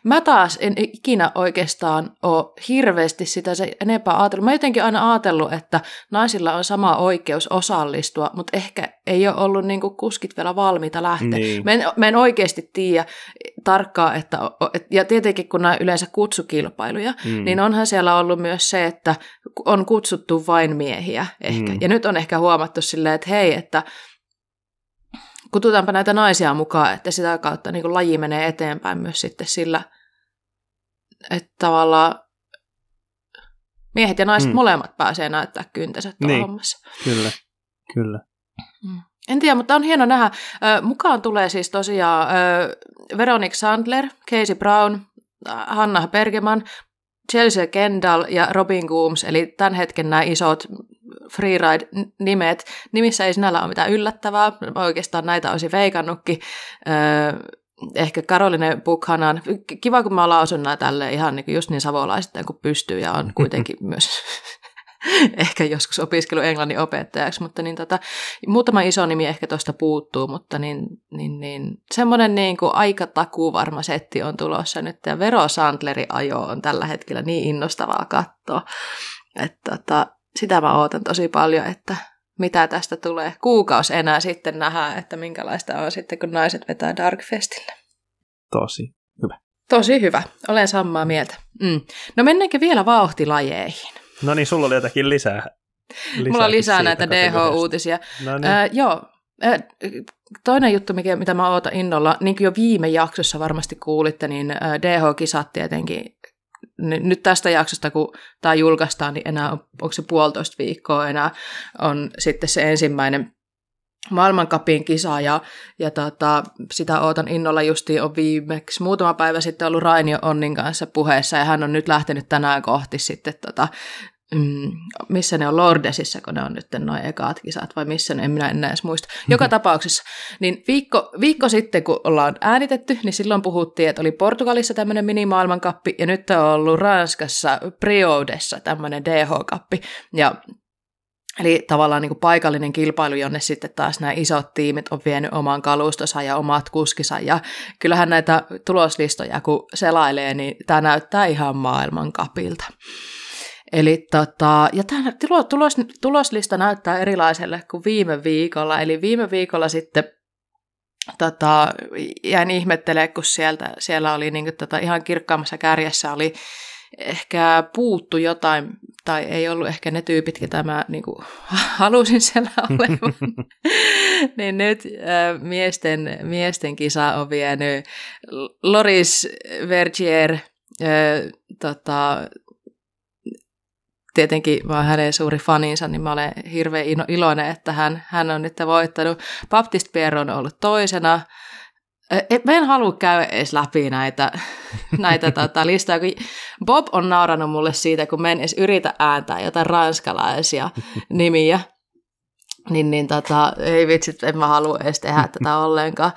Mä taas en ikinä oikeastaan ole hirveästi sitä se enempää ajatellut. Mä jotenkin aina ajatellut, että naisilla on sama oikeus osallistua, mutta ehkä ei ole ollut niin kuskit vielä valmiita lähteä. Niin. Mä, en, mä en oikeasti tiedä tarkkaan, että, ja tietenkin kun nämä yleensä kutsukilpailuja, mm. niin onhan siellä ollut myös se, että on kutsuttu vain miehiä ehkä. Mm. Ja nyt on ehkä huomattu silleen, että hei, että kututaanpa näitä naisia mukaan, että sitä kautta niin laji menee eteenpäin myös sitten sillä, että tavallaan miehet ja naiset mm. molemmat pääsee näyttää kyntensä tuolla niin, hommassa. Kyllä, kyllä. Mm. En tiedä, mutta on hieno nähdä. mukaan tulee siis tosiaan Veronique Sandler, Casey Brown, Hanna Bergeman, Chelsea Kendall ja Robin Coombs, eli tämän hetken nämä isot freeride-nimet. Nimissä ei sinällä ole mitään yllättävää, oikeastaan näitä olisi veikannutkin. Öö, ehkä Karoline Bukhanan. Kiva, kun mä lausun nämä tälle ihan niin just niin savolaisittain kuin pystyy ja on kuitenkin myös ehkä joskus opiskelu englannin opettajaksi, mutta niin tota, muutama iso nimi ehkä tuosta puuttuu, mutta niin, niin, niin, semmoinen niin kuin aika varma setti on tulossa nyt ja Vero Sandleri ajo on tällä hetkellä niin innostavaa katsoa, että tota, sitä mä ootan tosi paljon, että mitä tästä tulee. Kuukausi enää sitten nähdään, että minkälaista on sitten, kun naiset vetää Darkfestille. Tosi hyvä. Tosi hyvä. Olen samaa mieltä. Mm. No mennäänkö vielä vauhtilajeihin? No niin, sulla oli jotakin lisää. lisää Mulla on lisää näitä DH-uutisia. No niin. äh, joo, äh, toinen juttu, mikä, mitä mä ootan innolla, niin kuin jo viime jaksossa varmasti kuulitte, niin DH-kisat tietenkin nyt tästä jaksosta, kun tämä julkaistaan, niin enää onko se puolitoista viikkoa enää on sitten se ensimmäinen maailmankapin kisa ja, ja tota, sitä ootan innolla justiin on viimeksi muutama päivä sitten ollut Rainio Onnin kanssa puheessa ja hän on nyt lähtenyt tänään kohti sitten tota, mm, missä ne on Lordesissa, kun ne on nyt noin ekaat kisat, vai missä ne, en minä enää edes muista. Joka tapauksessa, niin viikko, viikko sitten, kun ollaan äänitetty, niin silloin puhuttiin, että oli Portugalissa tämmöinen minimaailmankappi, ja nyt on ollut Ranskassa Priodessa tämmöinen DH-kappi, ja Eli tavallaan niin kuin paikallinen kilpailu, jonne sitten taas nämä isot tiimit on vienyt oman kalustonsa ja omat kuskisa. Ja kyllähän näitä tuloslistoja, kun selailee, niin tämä näyttää ihan maailmankapilta. Eli tota, ja tämä tulos, tuloslista näyttää erilaiselle kuin viime viikolla. Eli viime viikolla sitten tota, jäin ihmettelemään, kun sieltä, siellä oli niin kuin, tota, ihan kirkkaammassa kärjessä oli ehkä puuttu jotain, tai ei ollut ehkä ne tyypit, ketä mä niin kuin, halusin siellä olevan. niin nyt äh, miesten, miesten kisa on vienyt Loris Vergier, äh, tota, tietenkin oon hänen suuri faninsa, niin mä olen hirveän iloinen, että hän, hän on nyt voittanut. Baptist Pierre on ollut toisena. Mä en halua käydä edes läpi näitä, näitä tota, listoja, kun Bob on naurannut mulle siitä, kun mä en edes yritä ääntää jotain ranskalaisia nimiä. Niin, niin tota, ei vitsit, en mä halua edes tehdä tätä ollenkaan.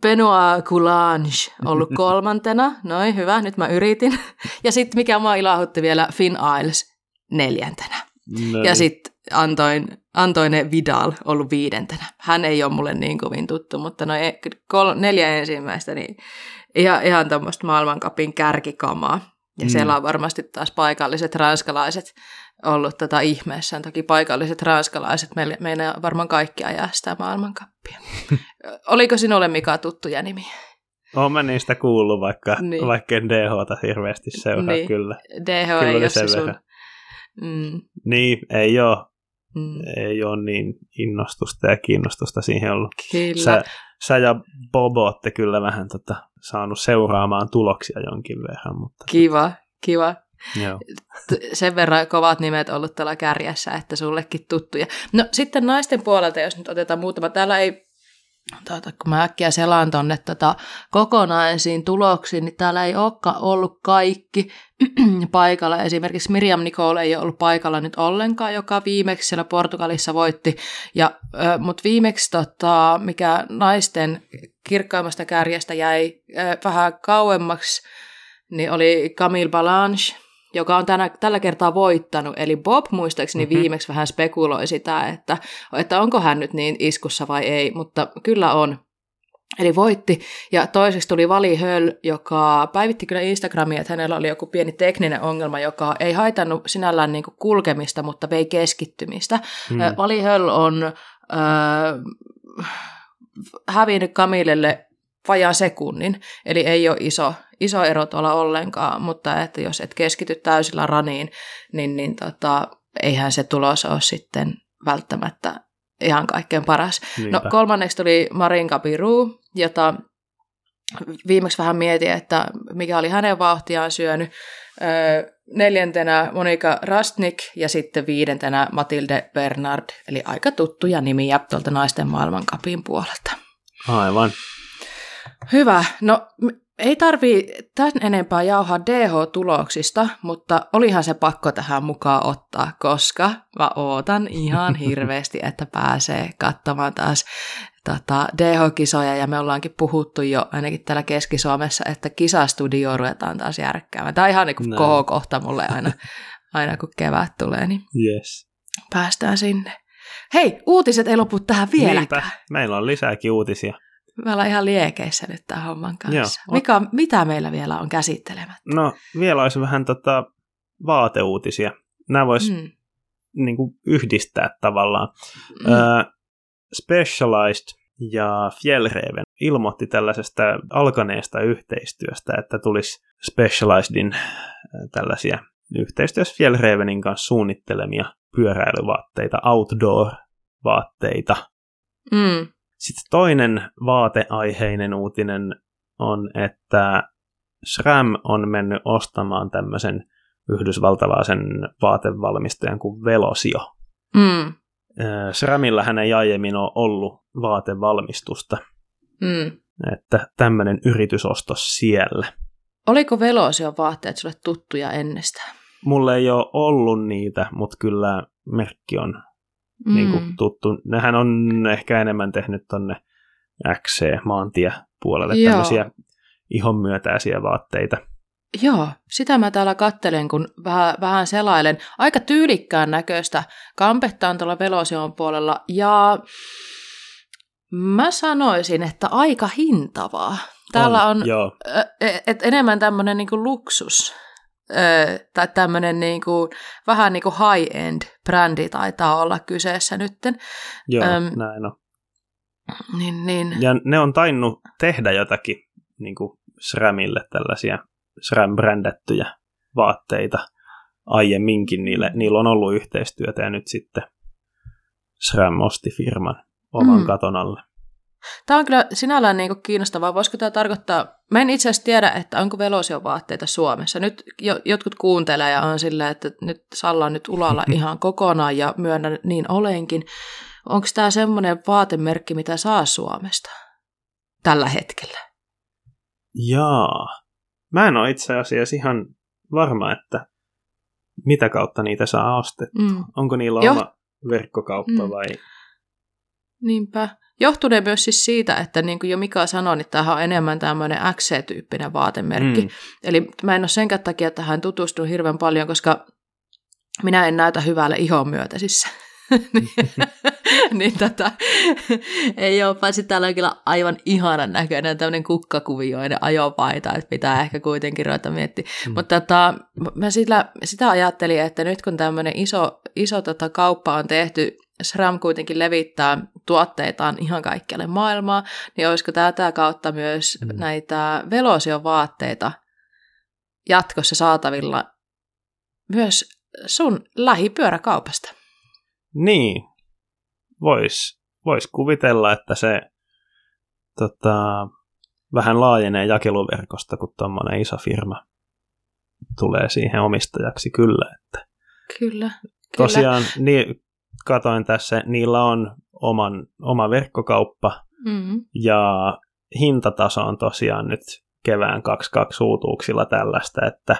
Benoit Coulange ollut kolmantena. Noin, hyvä, nyt mä yritin. Ja sitten mikä mua ilahdutti vielä, Finn Isles neljäntenä. Noin. Ja sitten Antoin, Antoine Vidal ollut viidentenä. Hän ei ole mulle niin kovin tuttu, mutta noin kol- neljä ensimmäistä, niin ihan, ihan tuommoista maailmankapin kärkikamaa. Ja mm. siellä on varmasti taas paikalliset ranskalaiset ollut tätä ihmeessään. Toki paikalliset ranskalaiset, meillä, meillä varmaan kaikki ajaa sitä maailmankappia. Oliko sinulle Mika tuttuja nimi? Olen mä niistä kuullut, vaikka, niin. vaikka en DHta hirveästi seuraa niin. kyllä. DH kyllä ei ole se sun... Mm. Niin, ei ole. Mm. Ei ole niin innostusta ja kiinnostusta siihen ollut. Kyllä. Sä, sä ja Bobo olette kyllä vähän tota, saanut seuraamaan tuloksia jonkin verran. Mutta... Kiva, kiva. Sen verran kovat nimet ollut tällä kärjessä, että sullekin tuttuja. No sitten naisten puolelta, jos nyt otetaan muutama. Täällä ei Tuota, kun mä äkkiä selaan tuonne tota, kokonaisiin tuloksiin, niin täällä ei olekaan ollut kaikki paikalla. Esimerkiksi Miriam Nicole ei ole ollut paikalla nyt ollenkaan, joka viimeksi siellä Portugalissa voitti. Ja, mutta viimeksi, tota, mikä naisten kirkkaimmasta kärjestä jäi vähän kauemmaksi, niin oli Camille Balanche, joka on tänä, tällä kertaa voittanut. Eli Bob muistaakseni mm-hmm. viimeksi vähän spekuloi sitä, että, että onko hän nyt niin iskussa vai ei, mutta kyllä on. Eli voitti. Ja toiseksi tuli Vali Höll, joka päivitti kyllä Instagramia, että hänellä oli joku pieni tekninen ongelma, joka ei haitannut sinällään niin kulkemista, mutta vei keskittymistä. Mm. Vali Höll on äh, hävinnyt Kamilelle vajaan sekunnin, eli ei ole iso, iso ero tuolla ollenkaan, mutta että jos et keskity täysillä raniin, niin, niin tota, eihän se tulos ole sitten välttämättä ihan kaikkein paras. No, Niinpä. No kolmanneksi tuli Marin Kapiru, jota viimeksi vähän mietin, että mikä oli hänen vauhtiaan syönyt. Öö, neljäntenä Monika Rastnik ja sitten viidentenä Matilde Bernard, eli aika tuttuja nimiä tuolta naisten maailmankapin puolelta. Aivan. Hyvä. No ei tarvii tämän enempää jauhaa DH-tuloksista, mutta olihan se pakko tähän mukaan ottaa, koska mä ootan ihan hirveästi, että pääsee katsomaan taas tota, DH-kisoja, ja me ollaankin puhuttu jo ainakin täällä Keski-Suomessa, että kisastudio ruvetaan taas järkkäämään. Tämä on ihan niin kuin kohokohta mulle aina, aina, kun kevät tulee, niin yes. päästään sinne. Hei, uutiset ei lopu tähän vieläkään. Niinpä. Meillä on lisääkin uutisia. Me ollaan ihan liekeissä nyt tämän homman kanssa. Joo. Mikä, mitä meillä vielä on käsittelemättä? No vielä olisi vähän tota vaateuutisia. Nämä vois mm. niin kuin yhdistää tavallaan. Mm. Uh, Specialized ja Fjellreven ilmoitti tällaisesta alkaneesta yhteistyöstä, että tulisi Specializedin tällaisia yhteistyössä Fjellrevenin kanssa suunnittelemia pyöräilyvaatteita, outdoor-vaatteita. Mm. Sitten toinen vaateaiheinen uutinen on, että SRAM on mennyt ostamaan tämmöisen yhdysvaltalaisen vaatevalmistajan kuin Velosio. Mm. SRAMilla hän ei aiemmin ole ollut vaatevalmistusta. Mm. Että tämmöinen yritysostos siellä. Oliko Velosio vaatteet sulle tuttuja ennestään? Mulle ei ole ollut niitä, mutta kyllä merkki on mm. niin kuin tuttu. Nehän on ehkä enemmän tehnyt tonne XC-maantie-puolelle Joo. tämmöisiä ihon myötäisiä vaatteita. Joo, sitä mä täällä kattelen, kun vähän, vähän selailen. Aika tyylikkään näköistä kampetta on tuolla Velosion puolella ja mä sanoisin, että aika hintavaa. Täällä on, on et, et enemmän tämmöinen niinku luksus tai tämmöinen niin kuin, vähän niin kuin high-end brändi taitaa olla kyseessä nytten. Joo, Öm, näin on. Niin, niin. Ja ne on tainnut tehdä jotakin niin kuin SRAMille tällaisia SRAM-brändättyjä vaatteita aiemminkin. Niille, niillä on ollut yhteistyötä ja nyt sitten SRAM osti firman oman mm. katon alle. Tämä on kyllä sinällään niin kuin kiinnostavaa. Voisiko tämä tarkoittaa, mä en itse asiassa tiedä, että onko Velosion vaatteita Suomessa. Nyt jo, jotkut kuuntelee ja on silleen, että nyt Salla on nyt ulalla ihan kokonaan ja myönnän niin olenkin. Onko tämä semmoinen vaatemerkki, mitä saa Suomesta tällä hetkellä? Jaa. Mä en ole itse asiassa ihan varma, että mitä kautta niitä saa ostettua. Mm. Onko niillä jo. oma verkkokauppa mm. vai? Niinpä. Johtuneen myös siis siitä, että niin kuin jo Mika sanoi, niin tämä on enemmän tämmöinen XC-tyyppinen vaatemerkki. Mm. Eli mä en ole senkään takia tähän tutustunut hirveän paljon, koska minä en näytä hyvälle ihon myötäisissä. niin tota, ei ole, paitsi täällä on kyllä aivan ihanan näköinen tämmöinen kukkakuvioinen ajopaita, että pitää ehkä kuitenkin ruveta miettimään. Mm. Mutta tota, mä sitä, sitä ajattelin, että nyt kun tämmöinen iso, iso tota, kauppa on tehty, SRAM kuitenkin levittää tuotteitaan ihan kaikkialle maailmaa, niin olisiko tätä kautta myös mm. näitä velosion vaatteita jatkossa saatavilla myös sun lähipyöräkaupasta? Niin, voisi vois kuvitella, että se tota, vähän laajenee jakeluverkosta, kun tuommoinen iso firma tulee siihen omistajaksi kyllä. Että kyllä. Tosiaan niin, katoin tässä, niillä on oman, oma verkkokauppa mm-hmm. ja hintataso on tosiaan nyt kevään 22 uutuuksilla tällaista, että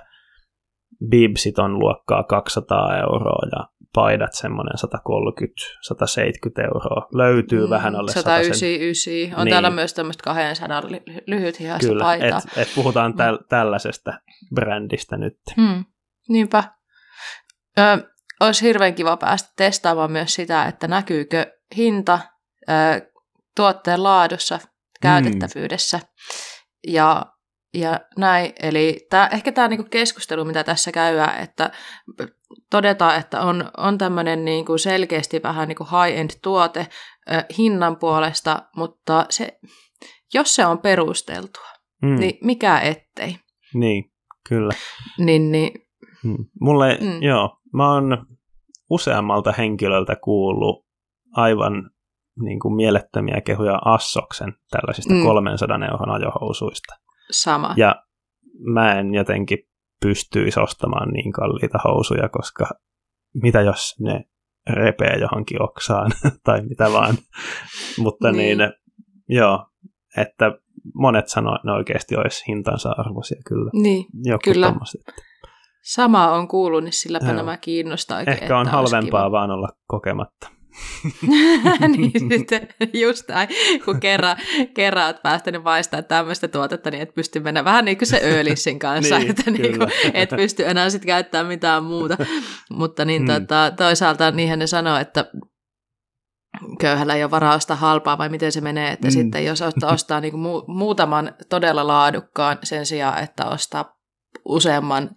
bibsit on luokkaa 200 euroa ja paidat semmoinen 130-170 euroa. Löytyy mm, vähän alle 199. On niin. täällä myös tämmöistä 200 lyhyt Kyllä, paitaa. Et, et puhutaan täl, tällaisesta brändistä nyt. Mm, niinpä. Ö, olisi hirveän kiva päästä testaamaan myös sitä, että näkyykö hinta ö, tuotteen laadussa, käytettävyydessä. Mm. Ja ja näin, eli tää, ehkä tämä niinku keskustelu, mitä tässä käydään, että todetaan, että on, on tämmöinen niinku selkeästi vähän niinku high-end tuote äh, hinnan puolesta, mutta se, jos se on perusteltua, mm. niin mikä ettei. Niin, kyllä. Niin, niin. Mm. Mulle, mm. joo, mä oon useammalta henkilöltä kuullut aivan niin kuin mielettömiä kehuja Assoksen tällaisista mm. 300 euron ajohousuista. Sama. Ja mä en jotenkin pystyisi ostamaan niin kalliita housuja, koska mitä jos ne repee johonkin oksaan tai mitä vaan. Mutta niin. niin, joo, että monet sanoo, että ne oikeasti olisi hintansa arvoisia kyllä. Niin, Joku kyllä. Tommoset. Sama on kuullut, niin silläpä joo. nämä kiinnostaa oikein. Ehkä on halvempaa vaan olla kokematta. niin sitten just näin, kun kerran, kerran olet päästänyt maistaa tämmöistä tuotetta, niin et pysty mennä vähän niin kuin se öölissin kanssa, niin, että niin kuin, et pysty enää sitten käyttämään mitään muuta. Mutta niin, hmm. tota, toisaalta niinhän ne sanoo, että köyhällä ei ole varaa ostaa halpaa, vai miten se menee, että mm. sitten jos ostaa, ostaa niin kuin mu- muutaman todella laadukkaan sen sijaan, että ostaa useamman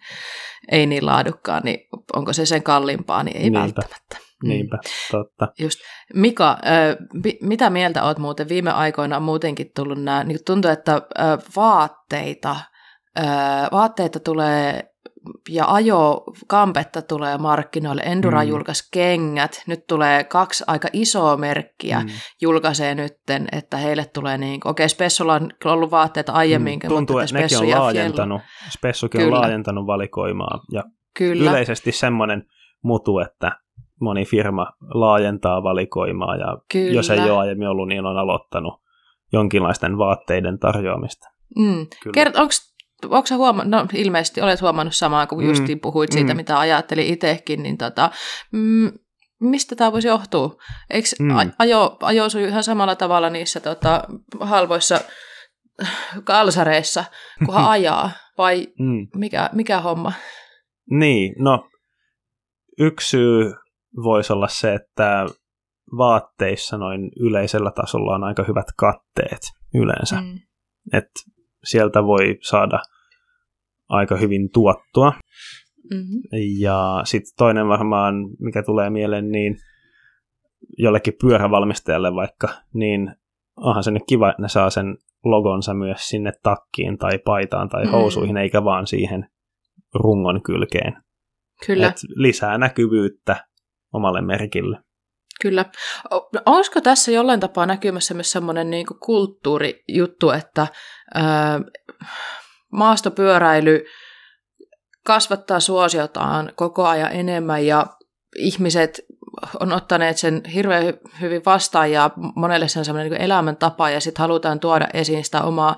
ei niin laadukkaan, niin onko se sen kalliimpaa, niin ei Niinpä. välttämättä. Mm. Niinpä, totta. Just. Mika, äh, mitä mieltä olet muuten? Viime aikoina on muutenkin tullut nämä, niin tuntuu, että äh, vaatteita, äh, vaatteita tulee ja ajo kampetta tulee markkinoille. Endura mm. julkaisi kengät. Nyt tulee kaksi aika isoa merkkiä mm. julkaisee nytten, että heille tulee niin, okei, okay, Spessulla on ollut vaatteita aiemminkin, mm. Tuntuu, että nekin on laajentanut, Spessukin Kyllä. on laajentanut valikoimaa. Ja Kyllä. yleisesti semmoinen mutu, että moni firma laajentaa valikoimaa ja Kyllä. jos ei ole aiemmin ollut, niin on aloittanut jonkinlaisten vaatteiden tarjoamista. Mm. Kert, onko sä huomannut, no ilmeisesti olet huomannut samaa, kun mm. justiin puhuit siitä, mm. mitä ajattelin itsekin, niin tota, mm, mistä tämä voisi johtua? Eikö mm. ajo, ajo ihan samalla tavalla niissä tota, halvoissa kalsareissa, kunhan ajaa, vai mm. mikä, mikä homma? Niin, no yksi syy voisi olla se, että vaatteissa noin yleisellä tasolla on aika hyvät katteet yleensä. Mm. Et sieltä voi saada aika hyvin tuottua. Mm-hmm. Ja sitten toinen varmaan, mikä tulee mieleen, niin jollekin pyörävalmistajalle vaikka, niin onhan se nyt kiva, että ne saa sen logonsa myös sinne takkiin tai paitaan tai mm. housuihin, mm. eikä vaan siihen rungon kylkeen. Kyllä. Et lisää näkyvyyttä omalle merkille. Kyllä. Olisiko tässä jollain tapaa näkymässä myös semmoinen niin kulttuurijuttu, että ää, maastopyöräily kasvattaa suosiotaan koko ajan enemmän ja ihmiset on ottaneet sen hirveän hyvin vastaan ja monelle se on semmoinen niin elämäntapa ja sitten halutaan tuoda esiin sitä omaa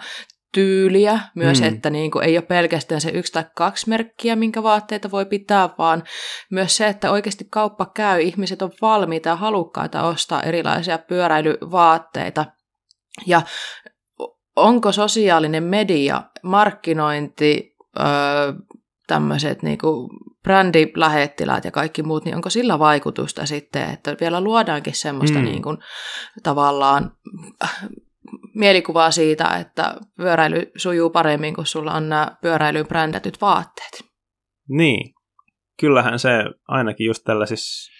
tyyliä myös, mm. että niin kuin ei ole pelkästään se yksi tai kaksi merkkiä, minkä vaatteita voi pitää, vaan myös se, että oikeasti kauppa käy, ihmiset on valmiita ja halukkaita ostaa erilaisia pyöräilyvaatteita. Ja onko sosiaalinen media, markkinointi, öö, tämmöiset niinku brändilähettiläät ja kaikki muut, niin onko sillä vaikutusta sitten, että vielä luodaankin semmoista mm. niinku, tavallaan mielikuvaa siitä, että pyöräily sujuu paremmin, kun sulla on nämä pyöräilyyn brändätyt vaatteet. Niin, kyllähän se ainakin just tällaisissa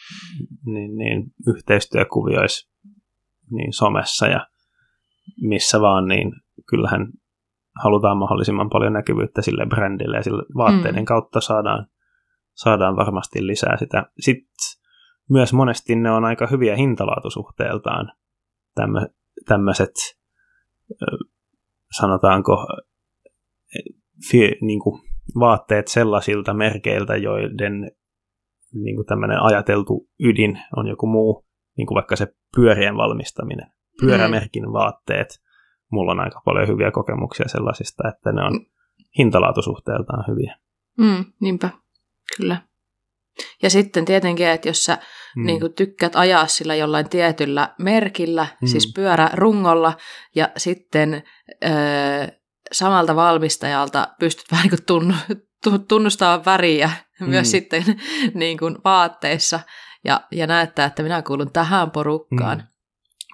niin, niin, yhteistyökuvioissa niin somessa ja missä vaan, niin kyllähän halutaan mahdollisimman paljon näkyvyyttä sille brändille ja sille vaatteiden mm. kautta saadaan, saadaan varmasti lisää sitä. Sitten myös monesti ne on aika hyviä hintalaatusuhteeltaan tämmöiset, sanotaanko, niin kuin vaatteet sellaisilta merkeiltä, joiden niin kuin tämmöinen ajateltu ydin on joku muu, niin kuin vaikka se pyörien valmistaminen, pyörämerkin mm. vaatteet. Mulla on aika paljon hyviä kokemuksia sellaisista, että ne on hintalaatusuhteeltaan hyviä. Mm, niinpä, kyllä. Ja sitten tietenkin, että jos sä mm. niin tykkäät ajaa sillä jollain tietyllä merkillä, mm. siis pyörärungolla, ja sitten öö, samalta valmistajalta pystyt vähän niin tunnu, tunnustamaan väriä mm. myös sitten niin kuin vaatteissa ja, ja näyttää, että minä kuulun tähän porukkaan, mm.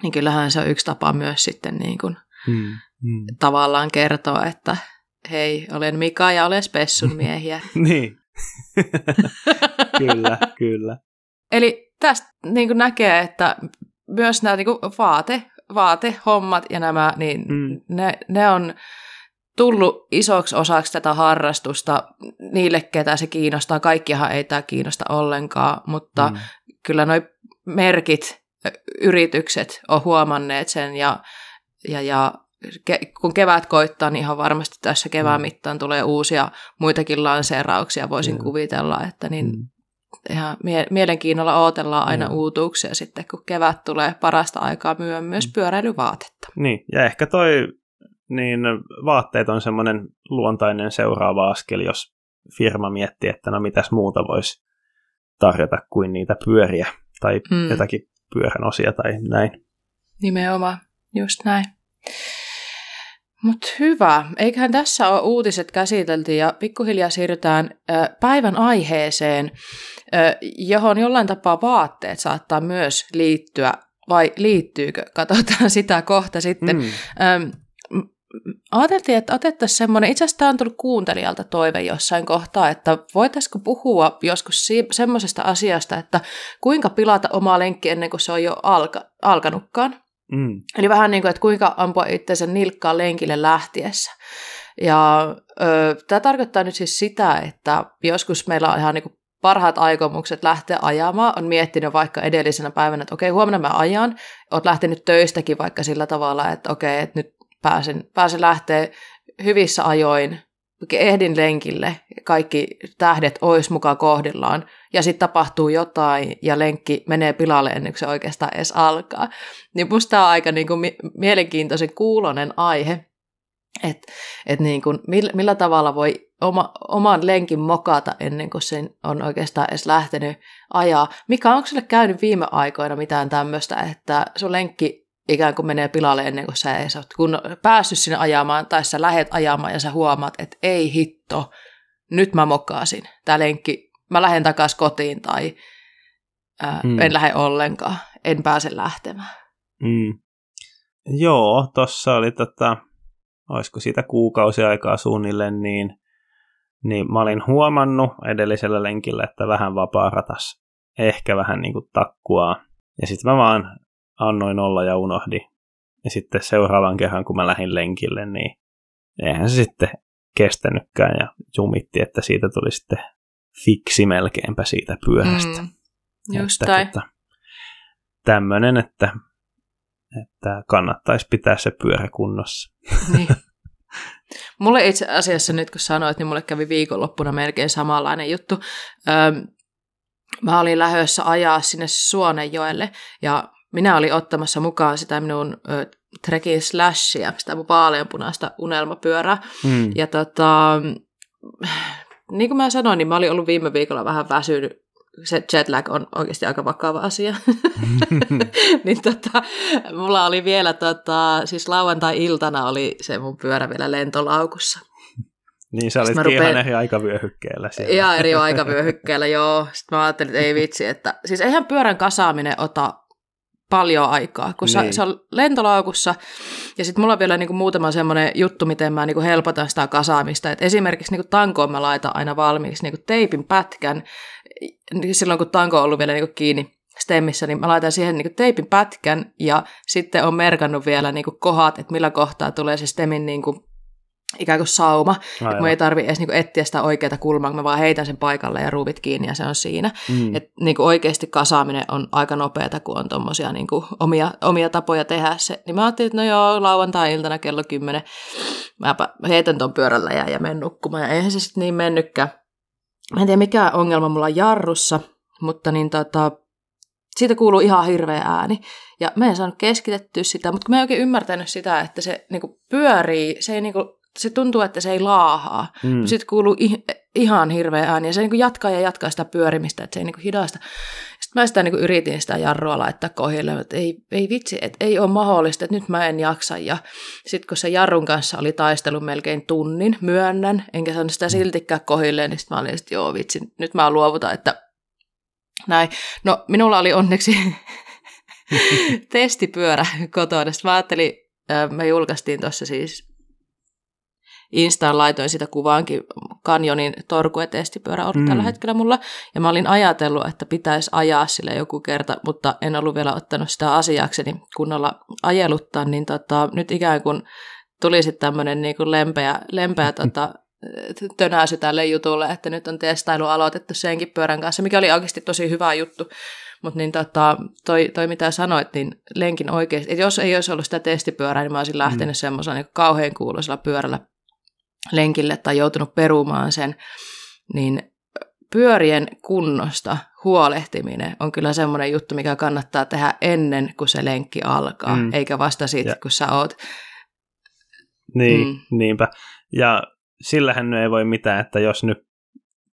niin kyllähän se on yksi tapa myös sitten niin kuin mm. Mm. tavallaan kertoa, että hei, olen Mika ja olen Spessun miehiä. niin, kyllä, kyllä. Eli tästä niin kuin näkee, että myös nämä niin kuin vaate, vaatehommat ja nämä, niin mm. ne, ne on tullut isoksi osaksi tätä harrastusta niille, ketä se kiinnostaa. Kaikkihan ei tämä kiinnosta ollenkaan, mutta mm. kyllä noi merkit, yritykset on huomanneet sen ja, ja, ja ke, kun kevät koittaa, niin ihan varmasti tässä kevään mm. mittaan tulee uusia muitakin lanseerauksia, voisin mm. kuvitella, että niin mm. ihan mie- mielenkiinnolla odotellaan aina mm. uutuuksia sitten, kun kevät tulee parasta aikaa myydä myös mm. pyöräilyvaatetta. Niin, ja ehkä toi niin vaatteet on semmoinen luontainen seuraava askel, jos firma miettii, että no mitäs muuta voisi tarjota kuin niitä pyöriä tai hmm. jotakin pyörän osia tai näin. Nimenomaan, just näin. Mutta hyvä. Eiköhän tässä ole uutiset käsitelty ja pikkuhiljaa siirrytään ö, päivän aiheeseen, ö, johon jollain tapaa vaatteet saattaa myös liittyä, vai liittyykö? Katsotaan sitä kohta sitten. Mm. Ö, ajateltiin, että otettaisiin semmoinen, itse asiassa tämä on tullut kuuntelijalta toive jossain kohtaa, että voitaisiko puhua joskus si- semmoisesta asiasta, että kuinka pilata omaa lenkki ennen kuin se on jo alka- alkanutkaan. Mm. Eli vähän niin kuin, että kuinka ampua itsensä nilkkaan lenkille lähtiessä. Ja ö, tämä tarkoittaa nyt siis sitä, että joskus meillä on ihan niin kuin parhaat aikomukset lähteä ajamaan, on miettinyt vaikka edellisenä päivänä, että okei, huomenna mä ajan, oot lähtenyt töistäkin vaikka sillä tavalla, että okei, että nyt pääsen, pääsen lähteä hyvissä ajoin, ehdin lenkille, kaikki tähdet ois mukaan kohdillaan, ja sitten tapahtuu jotain, ja lenkki menee pilalle ennen kuin se oikeastaan edes alkaa. Niin musta tämä on aika niin kuin, mielenkiintoisen kuulonen aihe, että et niin kuin, millä, tavalla voi oma, oman lenkin mokata ennen kuin sen on oikeastaan edes lähtenyt ajaa. Mikä onko sulle käynyt viime aikoina mitään tämmöistä, että sun lenkki ikään kuin menee pilalle ennen kuin sä edes kun päässyt sinne ajamaan tai sä lähet ajamaan ja sä huomaat, että ei hitto, nyt mä mokkaasin. Tämä lenkki, mä lähden takaisin kotiin tai ää, mm. en lähde ollenkaan, en pääse lähtemään. Mm. Joo, tossa oli tota, olisiko siitä kuukausi aikaa suunnilleen, niin, niin mä olin huomannut edellisellä lenkillä, että vähän vapaa ratas, ehkä vähän niin kuin takkua. Ja sitten mä vaan annoin olla ja unohdi. Ja sitten seuraavan kerran, kun mä lähdin lenkille, niin eihän se sitten kestänytkään ja jumitti, että siitä tuli sitten fiksi melkeinpä siitä pyörästä. Mm, just että, tota, tämmöinen, että, että kannattaisi pitää se pyörä kunnossa. Niin. Mulle itse asiassa nyt kun sanoit, niin mulle kävi viikonloppuna melkein samanlainen juttu. Öö, mä olin lähdössä ajaa sinne Suonenjoelle ja minä olin ottamassa mukaan sitä minun ö, Trekin Slashia, sitä mun vaaleanpunaista unelmapyörää. Mm. Ja tota, niin kuin mä sanoin, niin mä olin ollut viime viikolla vähän väsynyt. Se jetlag on oikeasti aika vakava asia. niin tota, mulla oli vielä, tota, siis lauantai-iltana oli se mun pyörä vielä lentolaukussa. Niin sä olitkin rupean... ihan eri aikavyöhykkeellä siellä. Ihan eri aikavyöhykkeellä, joo. Sitten mä ajattelin, että ei vitsi, että siis eihän pyörän kasaaminen ota paljon aikaa, kun niin. se on lentolaukussa, ja sitten mulla on vielä niinku muutama semmoinen juttu, miten mä niinku helpotan sitä kasaamista, että esimerkiksi niinku tankoon mä laitan aina valmiiksi niinku teipin pätkän, silloin kun tanko on ollut vielä niinku kiinni stemmissä, niin mä laitan siihen niinku teipin pätkän, ja sitten on merkannut vielä niinku kohdat, että millä kohtaa tulee se stemmin niinku ikään kuin sauma. Aivan. Mun ei tarvi edes niinku etsiä sitä oikeaa kulmaa, mä vaan heitän sen paikalle ja ruuvit kiinni ja se on siinä. Mm. Et niinku oikeasti kasaaminen on aika nopeata, kun on tuommoisia niinku omia, omia tapoja tehdä se. Niin mä ajattelin, että no joo, lauantai-iltana kello 10 mä heitän ton pyörällä ja, ja menen nukkumaan. Ja eihän se sitten niin mennytkään. Mä en tiedä mikä ongelma mulla on jarrussa, mutta niin tota, siitä kuuluu ihan hirveä ääni. Ja mä en saanut keskitettyä sitä, mutta kun mä en oikein ymmärtänyt sitä, että se niinku pyörii, se ei niinku se tuntuu, että se ei laahaa. Mm. Sitten kuuluu ih- ihan hirveä ääni ja se niin jatkaa ja jatkaa sitä pyörimistä, että se ei niin hidasta. Sitten mä sitä niin yritin sitä jarrua laittaa kohille, että ei, ei vitsi, että ei ole mahdollista, että nyt mä en jaksa. Ja sitten kun se jarrun kanssa oli taistelu melkein tunnin, myönnän, enkä saanut sitä siltikään kohille, niin sitten mä olin, että joo vitsi, nyt mä luovutan, että näin. No minulla oli onneksi testipyörä kotona. Sitten mä ajattelin, me julkaistiin tuossa siis Instaan laitoin sitä kuvaankin kanjonin torku- ja testipyörä on mm. tällä hetkellä mulla. Ja mä olin ajatellut, että pitäisi ajaa sille joku kerta, mutta en ollut vielä ottanut sitä asiakseni kunnolla ajeluttaa, niin tota, nyt ikään kuin tuli sitten tämmöinen niin lempeä, lempeä tota, tönäsy tälle jutulle, että nyt on testailu aloitettu senkin pyörän kanssa, mikä oli oikeasti tosi hyvä juttu. Mutta niin tota, toi, toi, mitä sanoit, niin lenkin oikeasti, että jos ei olisi ollut sitä testipyörää, niin mä olisin lähtenyt mm. semmoisella niin kauhean kuuloisella pyörällä lenkille tai joutunut perumaan sen, niin pyörien kunnosta huolehtiminen on kyllä semmoinen juttu, mikä kannattaa tehdä ennen kuin se lenkki alkaa, mm. eikä vasta sitten, kun sä oot. Niin, mm. niinpä. Ja sillähän ei voi mitään, että jos nyt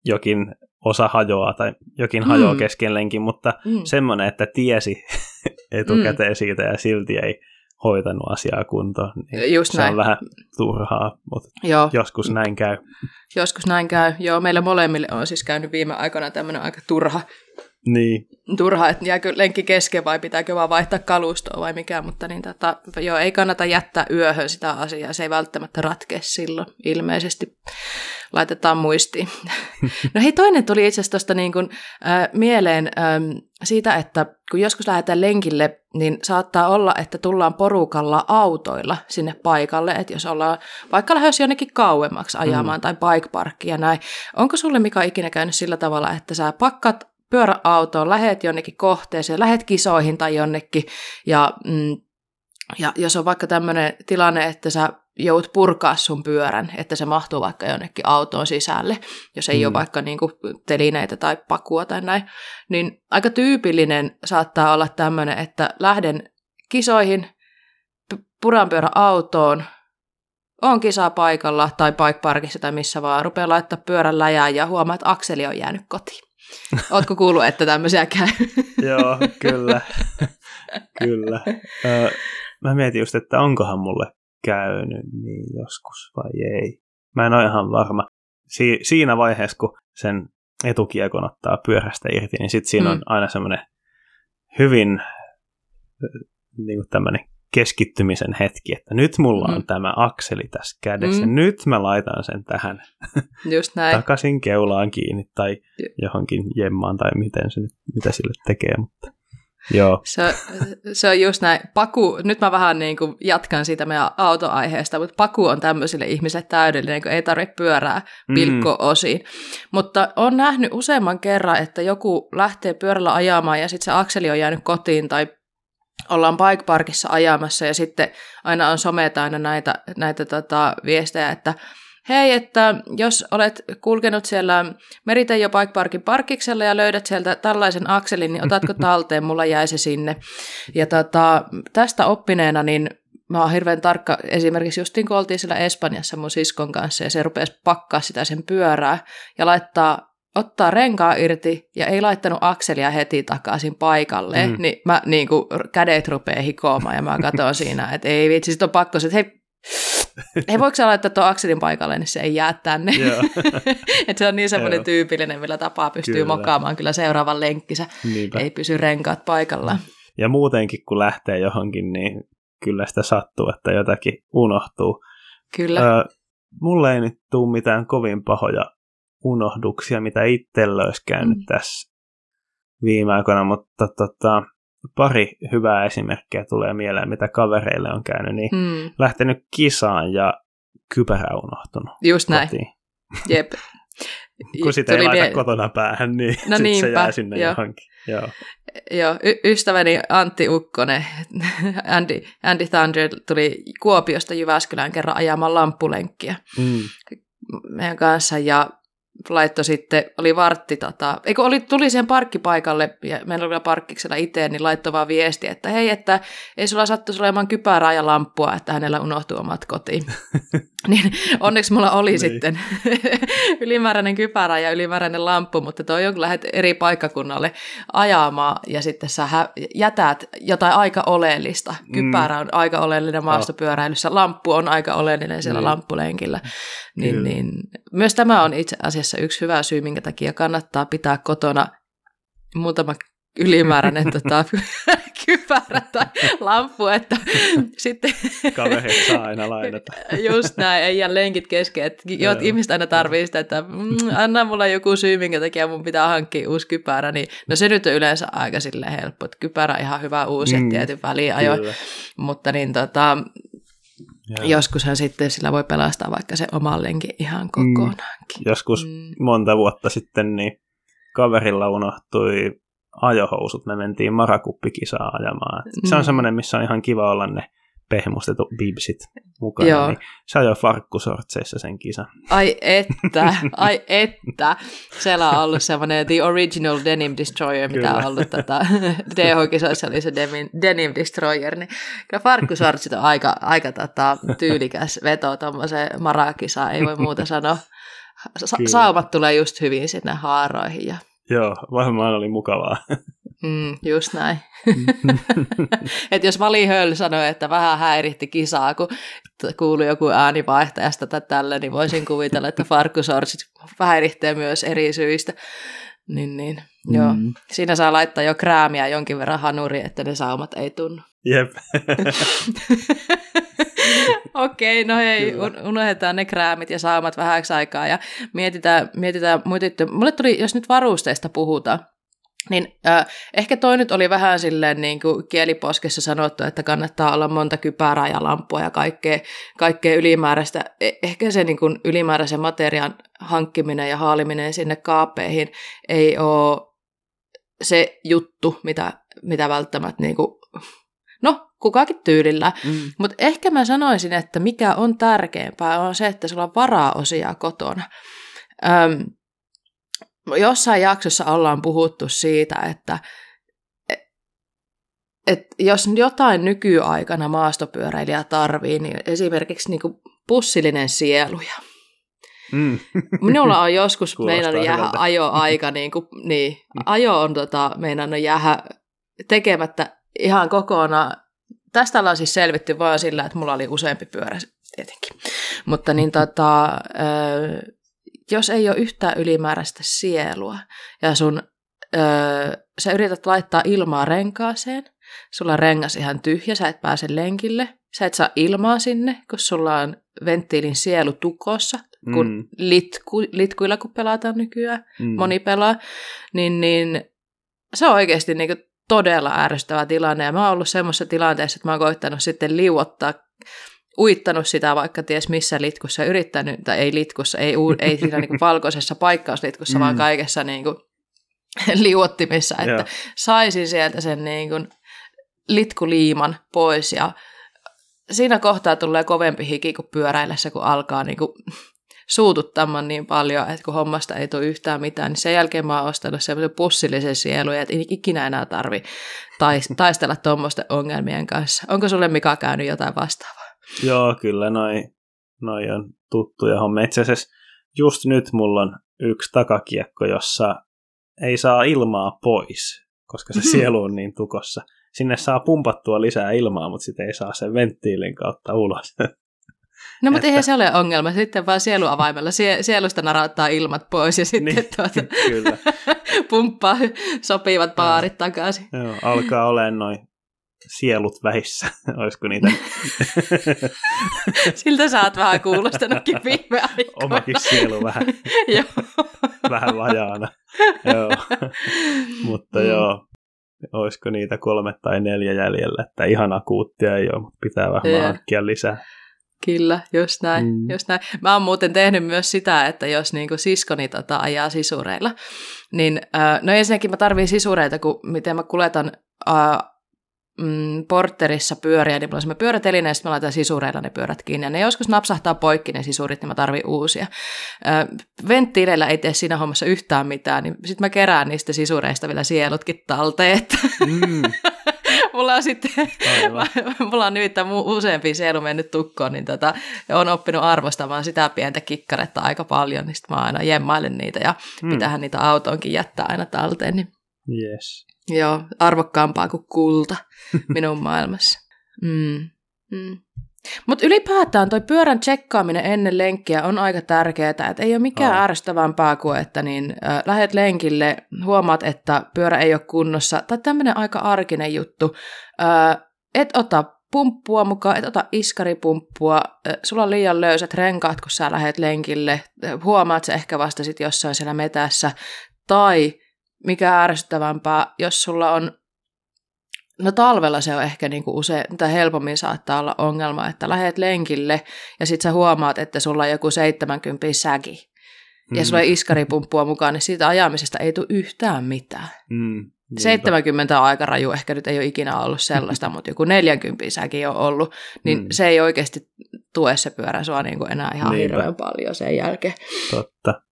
jokin osa hajoaa tai jokin mm. hajoaa kesken lenkin, mutta mm. semmoinen, että tiesi etukäteen mm. siitä ja silti ei hoitanut asiaa kuntoon. Niin Just se näin. on vähän turhaa, mutta Joo. joskus näin käy. Joskus näin käy. Joo, meillä molemmille on siis käynyt viime aikoina tämmöinen aika turha niin. Turha, että jääkö lenkki kesken vai pitääkö vaan vaihtaa kalustoa vai mikä, mutta niin tota, joo, ei kannata jättää yöhön sitä asiaa, se ei välttämättä ratkea silloin ilmeisesti. Laitetaan muistiin. no hei, toinen tuli itse asiassa tuosta niin kuin, äh, mieleen siitä, että kun joskus lähdetään lenkille, niin saattaa olla, että tullaan porukalla autoilla sinne paikalle, että jos ollaan vaikka lähes jonnekin kauemmaksi ajamaan mm. tai bike parkkia ja näin. Onko sulle Mika ikinä käynyt sillä tavalla, että sä pakkat pyöräautoon, lähet jonnekin kohteeseen, lähet kisoihin tai jonnekin, ja, mm, ja jos on vaikka tämmöinen tilanne, että sä joudut purkaa sun pyörän, että se mahtuu vaikka jonnekin autoon sisälle, jos ei mm. ole vaikka niin kuin telineitä tai pakua tai näin, niin aika tyypillinen saattaa olla tämmöinen, että lähden kisoihin, puran pyörä autoon, on kisa paikalla tai bike parkissa tai missä vaan, rupeaa laittaa pyörän läjään ja huomaa, että akseli on jäänyt kotiin. Ootko kuullut, että tämmöisiä käy? Joo, kyllä. kyllä. Ö, mä mietin just, että onkohan mulle käynyt niin joskus vai ei. Mä en ole ihan varma. Si- siinä vaiheessa, kun sen etukiekon ottaa pyörästä irti, niin sitten siinä mm. on aina semmoinen hyvin niin kuin tämmöinen keskittymisen hetki, että nyt mulla on mm. tämä akseli tässä kädessä, mm. nyt mä laitan sen tähän Just näin. takaisin keulaan kiinni tai johonkin jemmaan tai miten se nyt, mitä sille tekee, mutta Joo. Se, se on just näin. Paku, nyt mä vähän niin kuin jatkan siitä meidän autoaiheesta, mutta paku on tämmöisille ihmisille täydellinen, kun ei tarvitse pyörää mm. pilkko-osiin. Mm. Mutta on nähnyt useamman kerran, että joku lähtee pyörällä ajamaan ja sitten se akseli on jäänyt kotiin tai ollaan bike parkissa ajamassa ja sitten aina on someta aina näitä, näitä tota, viestejä, että hei, että jos olet kulkenut siellä Meritejo Bike Parkin parkiksella ja löydät sieltä tällaisen akselin, niin otatko talteen, mulla jäi se sinne. Ja tota, tästä oppineena, niin mä oon hirveän tarkka, esimerkiksi just kun oltiin siellä Espanjassa mun siskon kanssa, ja se rupesi pakkaa sitä sen pyörää ja laittaa ottaa renkaa irti ja ei laittanut akselia heti takaisin paikalle, mm. niin mä niin kuin, kädet rupeaa hikoamaan ja mä katson siinä, että ei vitsi, sit on pakko, että hei, Ei voiko sä laittaa tuon akselin paikalle, niin se ei jää tänne. että se on niin semmoinen tyypillinen, millä tapaa pystyy kyllä. mokaamaan kyllä seuraavan lenkkisä. Niinpä. Ei pysy renkaat paikallaan. Ja muutenkin, kun lähtee johonkin, niin kyllä sitä sattuu, että jotakin unohtuu. Kyllä. Öö, mulle ei nyt tule mitään kovin pahoja unohduksia, mitä itsellä olisi käynyt mm. tässä viime aikoina, mutta tota, pari hyvää esimerkkiä tulee mieleen, mitä kavereille on käynyt, niin mm. lähtenyt kisaan ja kypärä unohtunut. Just näin. Kotiin. Jep. Kun sitä ei laita vie... kotona päähän, niin no sit niinpä, se jää sinne jo. johonkin. Joo. Joo, y- ystäväni Antti Ukkonen, Andy, Andy Thunder, tuli Kuopiosta Jyväskylään kerran ajamaan lamppulenkkiä mm. meidän kanssa, ja laittoi sitten, oli vartti, tota, eikö oli, tuli siihen parkkipaikalle, ja meillä oli vielä parkkiksella itse, niin laittoi vaan viesti, että hei, että ei sulla sattuisi olemaan kypärää ja lamppua, että hänellä unohtuu omat kotiin. niin onneksi mulla oli niin. sitten ylimääräinen kypärä ja ylimääräinen lamppu, mutta toi on, kun lähdet eri paikkakunnalle ajamaan ja sitten sä jätät jotain aika oleellista. Mm. Kypärä mm. on aika oleellinen maastopyöräilyssä, lamppu on aika oleellinen siellä niin. lamppulenkillä. Niin, niin, myös tämä on itse asiassa yksi hyvä syy, minkä takia kannattaa pitää kotona muutama ylimääräinen tota, kypärä tai lamppu, että sitten... Kaverit saa aina lainata. Just näin, ei jää lenkit kesken. Että ihmiset aina tarvii sitä, että mm, anna mulla joku syy, minkä takia mun pitää hankkia uusi kypärä, niin no se nyt on yleensä aika sille helppo, että kypärä on ihan hyvä uusi mm, tietyn väliin ajo, mutta niin tota, Joo. Joskushan sitten sillä voi pelastaa vaikka se oman lenkin ihan mm. kokonaankin. Mm. Joskus mm. monta vuotta sitten niin kaverilla unohtui ajohousut. Me mentiin marakuppikisaa ajamaan. Mm. Se on mm. semmoinen, missä on ihan kiva olla ne pehmustetut bibsit mukana. Joo. Niin se ajoi farkkusortseissa sen kisa. Ai että, ai että. Siellä on ollut semmoinen The Original Denim Destroyer, mitä on ollut tätä DH-kisoissa oli se Denim, Denim Destroyer. Niin kyllä farkkusortsit on aika, aika tota, tyylikäs veto tuommoiseen marakisaan, ei voi muuta sanoa. Sa- saumat tulee just hyvin sinne haaroihin ja Joo, varmaan oli mukavaa. Mm, just näin. että jos Vali Höll sanoi, että vähän häiritti kisaa, kun kuului joku ääni vaihtajasta tai tällä, niin voisin kuvitella, että farkkusorsit häiritsee myös eri syistä. Niin, niin. Mm. Joo. Siinä saa laittaa jo kräämiä jonkin verran hanuri, että ne saumat ei tunnu. Jep. Okei, okay, no hei, unohdetaan ne kräämit ja saumat vähäksi aikaa ja mietitään, mietitään muita. Mulle tuli, jos nyt varusteista puhutaan, niin äh, ehkä toi nyt oli vähän silleen niin kuin kieliposkessa sanottu, että kannattaa olla monta kypärää ja lampua ja kaikkea, kaikkea ylimääräistä. E- ehkä se niin kuin ylimääräisen materiaan hankkiminen ja haaliminen sinne kaapeihin ei ole se juttu, mitä, mitä välttämättä niin kuin, no, kukakin tyylillä. Mm. Mutta ehkä mä sanoisin, että mikä on tärkeämpää on se, että sulla on varaosia kotona. Öm, jossain jaksossa ollaan puhuttu siitä, että et jos jotain nykyaikana maastopyöräilijä tarvii, niin esimerkiksi niinku pussillinen sieluja. Mm. Minulla on joskus meinannut jäädä ajoaika, niin, kuin, niin ajo on tota, meinannut jäädä tekemättä ihan kokonaan. Tästä ollaan siis selvitty vain sillä, että mulla oli useampi pyörä tietenkin. Mutta niin tota, jos ei ole yhtään ylimääräistä sielua ja sun, öö, sä yrität laittaa ilmaa renkaaseen, sulla on rengas ihan tyhjä, sä et pääse lenkille, sä et saa ilmaa sinne, kun sulla on venttiilin sielu tukossa, kun mm. litku, litkuilla kun pelataan nykyään, mm. moni pelaa, niin, niin se on oikeasti niin kuin todella ärsyttävä tilanne. Ja mä oon ollut semmoisessa tilanteessa, että mä oon koittanut sitten liuottaa uittanut sitä vaikka ties missä litkussa, yrittänyt, tai ei litkussa, ei, ei siinä niin kuin valkoisessa paikkauslitkussa, mm. vaan kaikessa niin kuin liuottimissa, että yeah. saisin sieltä sen niin kuin litkuliiman pois ja siinä kohtaa tulee kovempi hiki kuin pyöräillessä, kun alkaa niin kuin suututtamaan niin paljon, että kun hommasta ei tule yhtään mitään, niin sen jälkeen mä oon ostanut semmoisen pussillisen sielun, että ei ikinä enää tarvi taistella tuommoisten ongelmien kanssa. Onko sulle Mika käynyt jotain vastaavaa? Joo, kyllä noi, noi on tuttuja hommia. Itse asiassa just nyt mulla on yksi takakiekko, jossa ei saa ilmaa pois, koska se sielu on niin tukossa. Sinne saa pumpattua lisää ilmaa, mutta sitten ei saa sen venttiilin kautta ulos. No mutta että... eihän se ole ongelma, sitten vaan sieluavaimella Sie- sielusta narauttaa ilmat pois ja sitten niin, tuota, kyllä. pumppaa sopivat paarit takaisin. Joo, alkaa olemaan noin sielut vähissä, olisiko niitä? Siltä sä oot vähän kuulostanutkin viime aikoina. Omakin sielu vähän, vähän vajaana. joo. Mutta mm. joo, olisiko niitä kolme tai neljä jäljellä, että ihan akuuttia ei ole, mutta pitää vähän hankkia lisää. Kyllä, just näin, mm. just näin. Mä oon muuten tehnyt myös sitä, että jos niinku siskoni tota ajaa sisureilla, niin no ensinnäkin mä tarviin sisureita, kun miten mä kuljetan äh, mm, porterissa pyöriä, niin mulla on semmoinen pyöräteline, ja sitten mä laitan sisureilla ne pyörät kiinni, ja ne joskus napsahtaa poikki ne sisurit, niin mä tarvin uusia. venttiileillä ei tee siinä hommassa yhtään mitään, niin sitten mä kerään niistä sisureista vielä sielutkin talteen, että mm. mulla on sitten, mulla on nimittäin useampi sielu mennyt tukkoon, niin tota, on oppinut arvostamaan sitä pientä kikkaretta aika paljon, niin sitten mä aina jemmailen niitä, ja mm. pitähän niitä autoonkin jättää aina talteen, niin Yes. Joo, arvokkaampaa kuin kulta minun maailmassa. Mm. Mm. Mutta ylipäätään toi pyörän tsekkaaminen ennen lenkkiä on aika tärkeää, että ei ole mikään oh. ärsyttävämpää kuin, että niin, äh, lähet lenkille, huomaat, että pyörä ei ole kunnossa, tai tämmöinen aika arkinen juttu, äh, et ota pumppua mukaan, et ota iskaripumppua, äh, sulla on liian löysät renkaat, kun sä lähet lenkille, huomaat se ehkä vasta sit jossain siellä metässä, tai mikä ärsyttävämpää, jos sulla on, no talvella se on ehkä niinku usein, tai helpommin saattaa olla ongelma, että lähet lenkille ja sit sä huomaat, että sulla on joku 70 säki. Ja mm. sulla on iskaripumppua mukaan, niin siitä ajamisesta ei tule yhtään mitään. Mm. 70 on aika raju, ehkä nyt ei ole ikinä ollut sellaista, mutta joku 40 säkin on ollut, niin mm. se ei oikeasti tue se pyörä sua niin kuin enää ihan Niinpä. hirveän paljon sen jälkeen. Totta.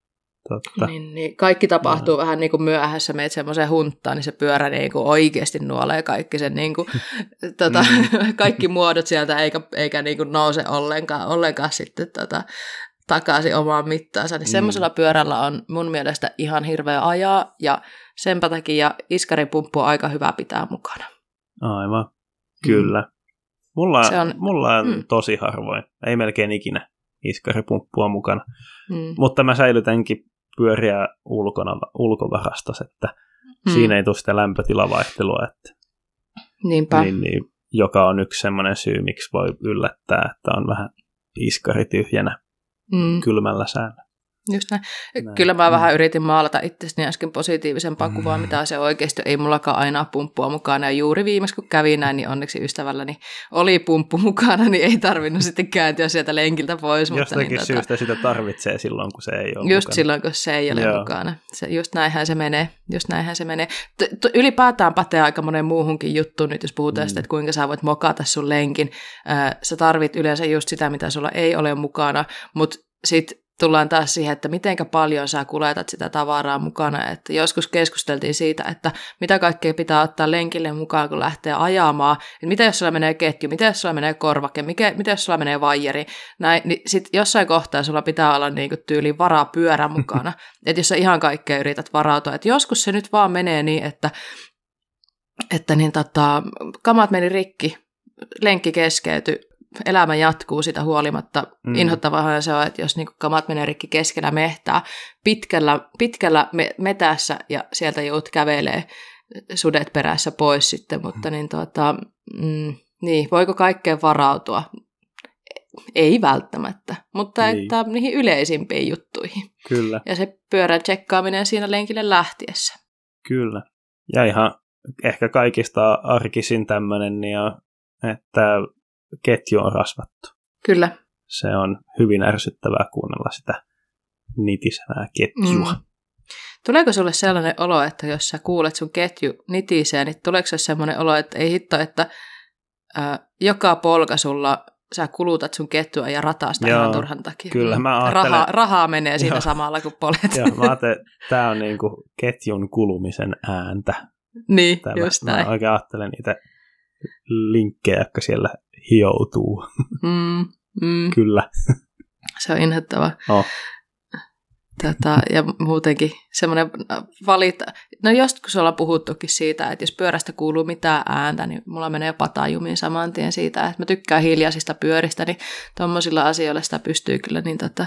Totta. Niin, niin kaikki tapahtuu no. vähän niin kuin myöhässä, meet semmoiseen hunttaan, niin se pyörä niin kuin oikeasti nuolee kaikki sen niin kuin, tota, mm. kaikki muodot sieltä, eikä, eikä niin kuin nouse ollenkaan, ollenkaan sitten tota, takaisin omaan mittaansa. Niin mm. semmoisella pyörällä on mun mielestä ihan hirveä ajaa, ja sen takia iskaripumppu on aika hyvä pitää mukana. Aivan, kyllä. Mm. Mulla, se on, mulla on mm. tosi harvoin, ei melkein ikinä iskaripumppua mukana. Mm. Mutta mä säilytänkin pyöriä ulkona, ulkovarastossa, että hmm. siinä ei tule sitä lämpötilavaihtelua, että, Niinpä. Niin, niin, joka on yksi semmoinen syy, miksi voi yllättää, että on vähän iskari tyhjänä hmm. kylmällä säällä. Just näin. näin. Kyllä mä mm. vähän yritin maalata itsestäni äsken positiivisempaa mm. kuvaa, mitä se oikeasti ei mullakaan aina pumppua mukana. Ja juuri viimeksi kun kävi näin, niin onneksi ystävälläni oli pumppu mukana, niin ei tarvinnut sitten kääntyä sieltä lenkiltä pois. Jostakin mutta niin, syystä tota... sitä tarvitsee silloin, kun se ei ole Just mukana. silloin, kun se ei ole Joo. mukana. Se, just näinhän se menee. Just näinhän se menee. T- t- ylipäätään pätee aika monen muuhunkin juttuun nyt, jos puhutaan mm. sitä, että kuinka sä voit mokata sun lenkin. Äh, sä tarvit yleensä just sitä, mitä sulla ei ole mukana, mutta sitten tullaan taas siihen, että mitenkä paljon sä kuljetat sitä tavaraa mukana. Että joskus keskusteltiin siitä, että mitä kaikkea pitää ottaa lenkille mukaan, kun lähtee ajamaan. Että mitä jos sulla menee ketju, mitä jos sulla menee korvake, mikä, mitä jos sulla menee vaijeri. Näin, niin sit jossain kohtaa sulla pitää olla niinku tyyli varaa pyörä mukana. että jos sä ihan kaikkea yrität varautua. Että joskus se nyt vaan menee niin, että, että niin tota, kamat meni rikki, lenkki keskeytyi, elämä jatkuu sitä huolimatta. Mm. Inhottavahan se on, että jos niin kamat menee rikki keskellä mehtää, pitkällä, pitkällä me, metässä ja sieltä jout kävelee sudet perässä pois sitten, mutta niin, tuota, mm, niin, voiko kaikkeen varautua? Ei välttämättä, mutta niin. että niihin yleisimpiin juttuihin. Kyllä. Ja se pyörän tsekkaaminen siinä lenkille lähtiessä. Kyllä. Ja ihan ehkä kaikista arkisin tämmöinen, niin että ketju on rasvattu. Kyllä. Se on hyvin ärsyttävää kuunnella sitä nitisevää ketjua. Mm. Tuleeko sulle sellainen olo, että jos sä kuulet sun ketju nitisee, niin tuleeko se sellainen olo, että ei hitto, että ää, joka polka sulla sä kulutat sun ketjua ja rataa sitä Joo, ihan turhan takia. Kyllä, mä ajattelen... Rahaa, rahaa menee siinä Joo. samalla, kun polet. Joo, mä ajattelen, tää on niinku ketjun kulumisen ääntä. Niin, Tämä, just näin. Mä oikein ajattelen niitä linkkejä, jotka siellä hioutuu. Mm, mm. Kyllä. Se on inhottava. Oh. Tätä, ja muutenkin semmoinen valita. No joskus ollaan puhuttukin siitä, että jos pyörästä kuuluu mitään ääntä, niin mulla menee patajumiin saman tien siitä, että mä tykkään hiljaisista pyöristä, niin tuommoisilla asioilla sitä pystyy kyllä niin tota,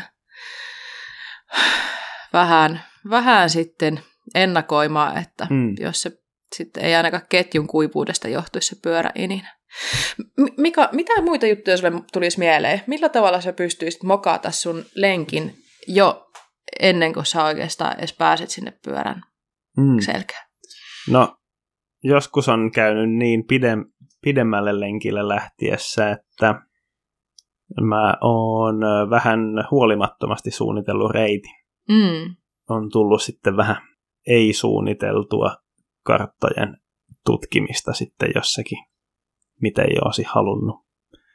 vähän, vähän sitten ennakoimaan, että mm. jos se sitten ei ainakaan ketjun kuivuudesta johtuisi se pyöräinin. Mika, mitä muita juttuja sinulle tulisi mieleen? Millä tavalla sä pystyisit mokata sun lenkin jo ennen kuin sä oikeastaan edes pääset sinne pyörän mm. selkään? No, joskus on käynyt niin pidem, pidemmälle lenkille lähtiessä, että mä oon vähän huolimattomasti suunnitellut reiti. Mm. On tullut sitten vähän ei-suunniteltua karttojen tutkimista sitten jossakin, mitä ei olisi halunnut,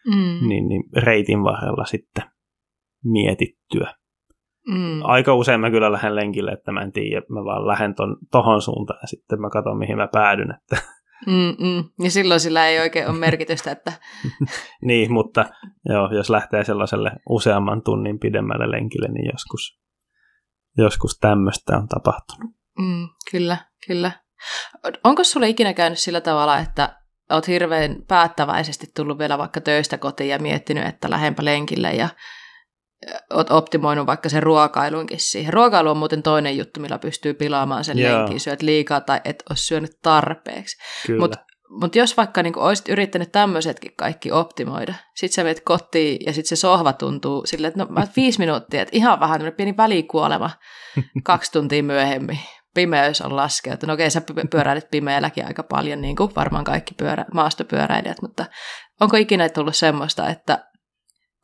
mm. niin, niin reitin varrella sitten mietittyä. Mm. Aika usein mä kyllä lähden lenkille, että mä en tiedä, mä vaan lähden ton, tohon suuntaan ja sitten mä katson, mihin mä päädyn. Että. Mm-mm. Ja silloin sillä ei oikein ole merkitystä, että... niin, mutta joo, jos lähtee sellaiselle useamman tunnin pidemmälle lenkille, niin joskus, joskus tämmöistä on tapahtunut. Mm, kyllä, kyllä. Onko sulle ikinä käynyt sillä tavalla, että olet hirveän päättäväisesti tullut vielä vaikka töistä kotiin ja miettinyt, että lähempä lenkille ja oot optimoinut vaikka sen ruokailunkin siihen. Ruokailu on muuten toinen juttu, millä pystyy pilaamaan sen Joo. lenkin, syöt liikaa tai et ole syönyt tarpeeksi. Mutta mut jos vaikka niin olisit yrittänyt tämmöisetkin kaikki optimoida, sit sä menet kotiin ja sitten se sohva tuntuu silleen, että no mä viisi minuuttia, että ihan vähän pieni välikuolema kaksi tuntia myöhemmin pimeys on laskeutunut. No okei, sä pyöräilet pimeälläkin aika paljon, niin kuin varmaan kaikki pyörä, maastopyöräilijät, mutta onko ikinä tullut semmoista, että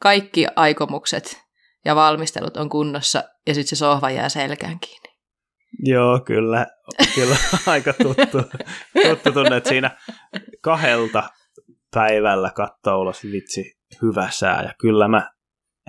kaikki aikomukset ja valmistelut on kunnossa ja sitten se sohva jää selkään kiinni? Joo, kyllä. Kyllä aika tuttu, tuttu tunne, että siinä kahdelta päivällä katsoo ulos vitsi hyvä sää. Ja kyllä mä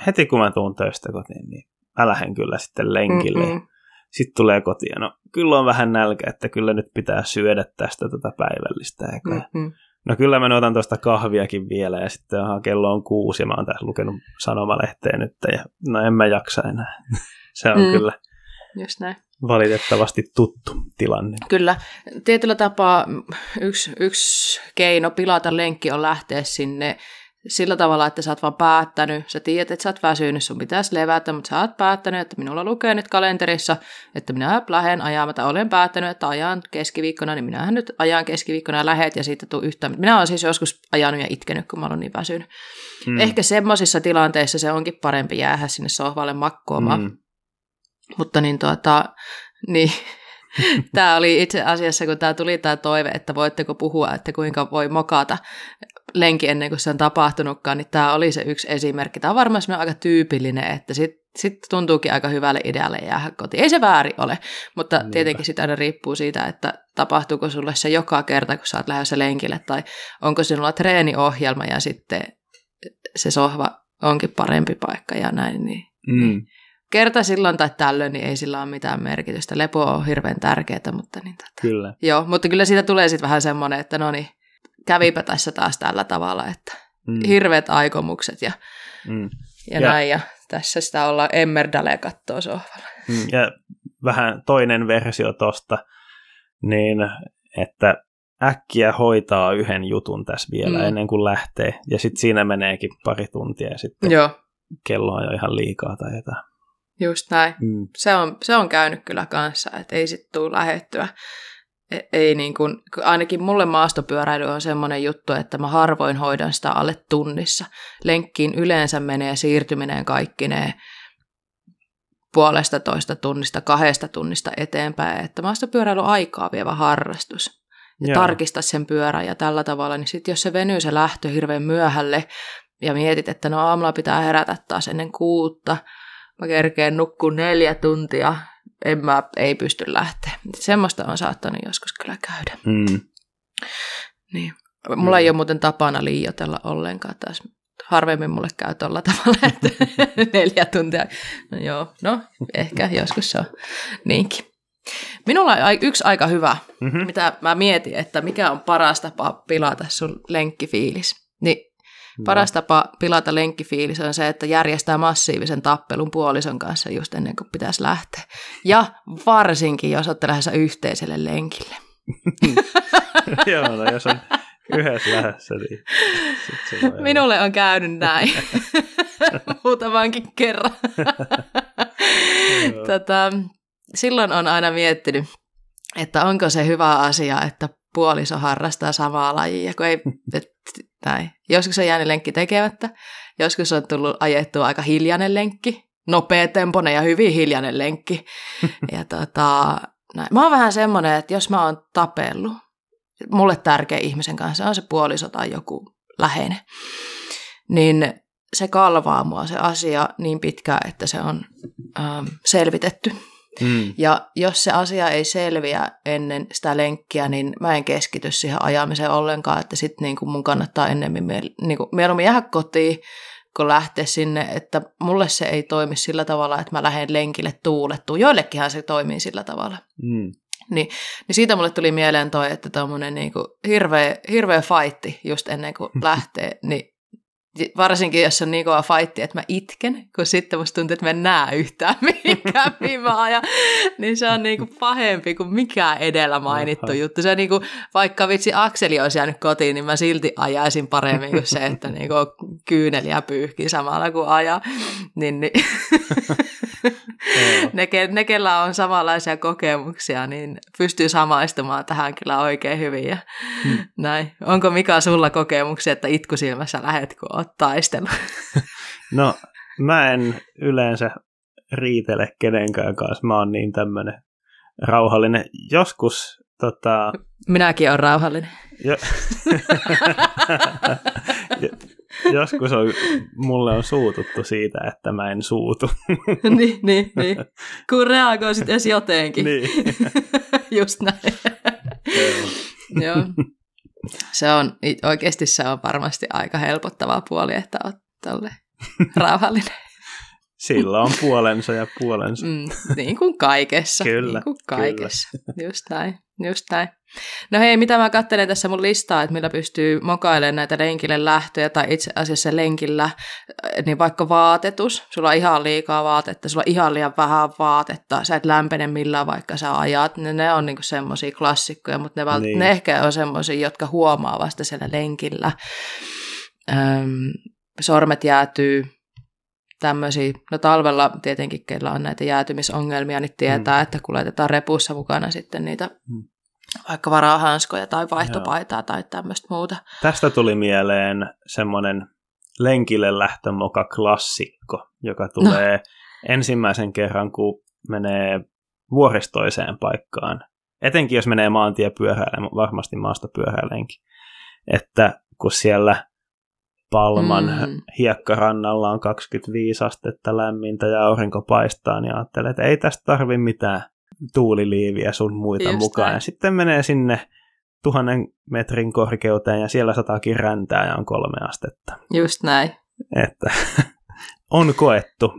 heti kun mä tuun töistä kotiin, niin mä lähden kyllä sitten lenkille. Mm-mm. Sitten tulee kotiin, no kyllä on vähän nälkä, että kyllä nyt pitää syödä tästä tätä päivällistä. Mm-hmm. No kyllä mä otan tuosta kahviakin vielä ja sitten aha, kello on kuusi ja mä oon tässä lukenut sanomalehteen nyt ja no en mä jaksa enää. Se on mm. kyllä Just näin. valitettavasti tuttu tilanne. Kyllä. Tietyllä tapaa yksi, yksi keino pilata lenkki on lähteä sinne sillä tavalla, että sä oot vaan päättänyt, sä tiedät, että sä oot väsynyt, sun pitäisi levätä, mutta sä oot päättänyt, että minulla lukee nyt kalenterissa, että minä lähden ajamaan, tai olen päättänyt, että ajan keskiviikkona, niin minähän nyt ajan keskiviikkona ja lähet ja siitä tuu yhtään. Minä olen siis joskus ajanut ja itkenyt, kun mä olen niin väsynyt. Mm. Ehkä semmoisissa tilanteissa se onkin parempi jäädä sinne sohvalle makkoamaan. Mm. Mutta niin tuota, niin tämä oli itse asiassa, kun tämä tuli tämä toive, että voitteko puhua, että kuinka voi mokata lenki ennen kuin se on tapahtunutkaan, niin tämä oli se yksi esimerkki. Tämä on varmaan aika tyypillinen, että sitten sit tuntuukin aika hyvälle idealle jäädä kotiin. Ei se väärin ole, mutta Niinpä. tietenkin sitä aina riippuu siitä, että tapahtuuko sulle se joka kerta, kun sä oot lähdössä lenkille, tai onko sinulla treeniohjelma ja sitten se sohva onkin parempi paikka ja näin. Niin, mm. niin. Kerta silloin tai tällöin, niin ei sillä ole mitään merkitystä. Lepo on hirveän tärkeää, mutta niin tätä. Kyllä. Joo, mutta kyllä siitä tulee sitten vähän semmoinen, että no niin, kävipä tässä taas tällä tavalla, että mm. hirveät aikomukset ja, mm. ja, ja näin, ja tässä sitä ollaan emmerdale kattoo sohvalla. Mm, ja vähän toinen versio tosta, niin että äkkiä hoitaa yhden jutun tässä vielä mm. ennen kuin lähtee, ja sitten siinä meneekin pari tuntia, ja sitten Joo. kello on jo ihan liikaa tai jotain. Just näin. Mm. Se, on, se on käynyt kyllä kanssa, että ei sitten tule lähettyä. E, ei niin kuin, ainakin mulle maastopyöräily on semmoinen juttu, että mä harvoin hoidan sitä alle tunnissa. Lenkkiin yleensä menee siirtyminen kaikki ne puolesta toista tunnista, kahdesta tunnista eteenpäin, että maastopyöräily on aikaa vievä harrastus. Ja tarkista sen pyörän ja tällä tavalla, niin sitten jos se venyy se lähtö hirveän myöhälle ja mietit, että no aamulla pitää herätä taas ennen kuutta, mä kerkeen nukkuu neljä tuntia, en mä, ei pysty lähteä. Semmoista on saattanut joskus kyllä käydä. Mm. Niin. Mulla mm. ei ole muuten tapana liioitella ollenkaan taas. Harvemmin mulle käy tuolla tavalla, että neljä tuntia. No joo, no ehkä joskus se on niinkin. Minulla on yksi aika hyvä, mm-hmm. mitä mä mietin, että mikä on paras tapa pilata sun lenkkifiilis. Niin paras tapa pilata lenkkifiilis on se, että järjestää massiivisen tappelun puolison kanssa just ennen kuin pitäisi lähteä. Ja varsinkin, jos olette lähdössä yhteiselle lenkille. Joo, no jos on yhdessä lähdössä, niin Minulle on käynyt näin muutamankin kerran. Tätä, silloin on aina miettinyt, että onko se hyvä asia, että puoliso harrastaa samaa lajia, kun ei, et, näin. Joskus on jäänyt lenkki tekemättä, joskus on tullut ajettua aika hiljainen lenkki, nopea temponen ja hyvin hiljainen lenkki. ja tota, näin. Mä oon vähän semmoinen, että jos mä oon tapellut, mulle tärkeä ihmisen kanssa on se puoliso tai joku läheinen, niin se kalvaa mua se asia niin pitkään, että se on ähm, selvitetty. Mm. Ja jos se asia ei selviä ennen sitä lenkkiä, niin mä en keskity siihen ajamiseen ollenkaan, että sitten niin mun kannattaa ennemmin niin kuin, mieluummin jäädä kotiin, kun lähteä sinne, että mulle se ei toimi sillä tavalla, että mä lähden lenkille tuulettuun. Joillekinhan se toimii sillä tavalla. Mm. Niin, niin siitä mulle tuli mieleen toi, että tuommoinen niin hirveä, hirveä fightti just ennen kuin lähtee, niin varsinkin jos on niin kova fightti, että mä itken, kun sitten musta tuntuu, että mä en näe yhtään mihinkään, mihin mä ajan, niin se on niin kuin pahempi kuin mikään edellä mainittu juttu. Se niin kuin, vaikka vitsi Akseli olisi jäänyt kotiin, niin mä silti ajaisin paremmin kuin se, että niin kuin kyyneliä pyyhkii samalla kuin ajaa. Niin, niin. ne, ne, kellä on samanlaisia kokemuksia, niin pystyy samaistumaan tähän kyllä oikein hyvin. Ja hmm. näin. Onko Mika sulla kokemuksia, että itkusilmässä lähet, kun oot taistellut? no, mä en yleensä riitele kenenkään kanssa. Mä oon niin tämmönen rauhallinen. Joskus tota... Minäkin olen rauhallinen. Jo... Joskus on, mulle on suututtu siitä, että mä en suutu. niin, niin, niin. Kun reagoisit edes jotenkin. niin. Just näin. Joo. Se on, oikeasti se on varmasti aika helpottava puoli, että olet tolle rauhallinen. Sillä on puolensa ja puolensa. Mm, niin kuin kaikessa. Kyllä. Niin kuin kaikessa. Kyllä. Just näin. Just näin. No hei, mitä mä katselen tässä mun listaa, että millä pystyy mokailemaan näitä lenkille lähtöjä tai itse asiassa lenkillä, niin vaikka vaatetus, sulla on ihan liikaa vaatetta, sulla on ihan liian vähän vaatetta, sä et lämpene millään vaikka sä ajat, ne, ne on niinku semmoisia klassikkoja, mutta ne, niin. ne ehkä on semmoisia, jotka huomaa vasta siellä lenkillä. Öm, sormet jäätyy, tämmöisiä, no talvella tietenkin, keillä on näitä jäätymisongelmia, niin tietää, mm. että kuljetetaan repussa mukana sitten niitä mm. Vaikka varahanskoja tai vaihtopaitaa Joo. tai tämmöistä muuta. Tästä tuli mieleen semmoinen lenkille lähtömoka klassikko, joka tulee no. ensimmäisen kerran, kun menee vuoristoiseen paikkaan. Etenkin jos menee maantiepyöräilemään, varmasti maastopyöräileenkin. Että kun siellä Palman mm. hiekkarannalla on 25 astetta lämmintä ja aurinko paistaa, niin ajattelee, että ei tästä tarvi mitään tuuliliiviä sun muita Just mukaan. Näin. Ja sitten menee sinne tuhannen metrin korkeuteen ja siellä sataakin räntää ja on kolme astetta. Just näin. Että on koettu.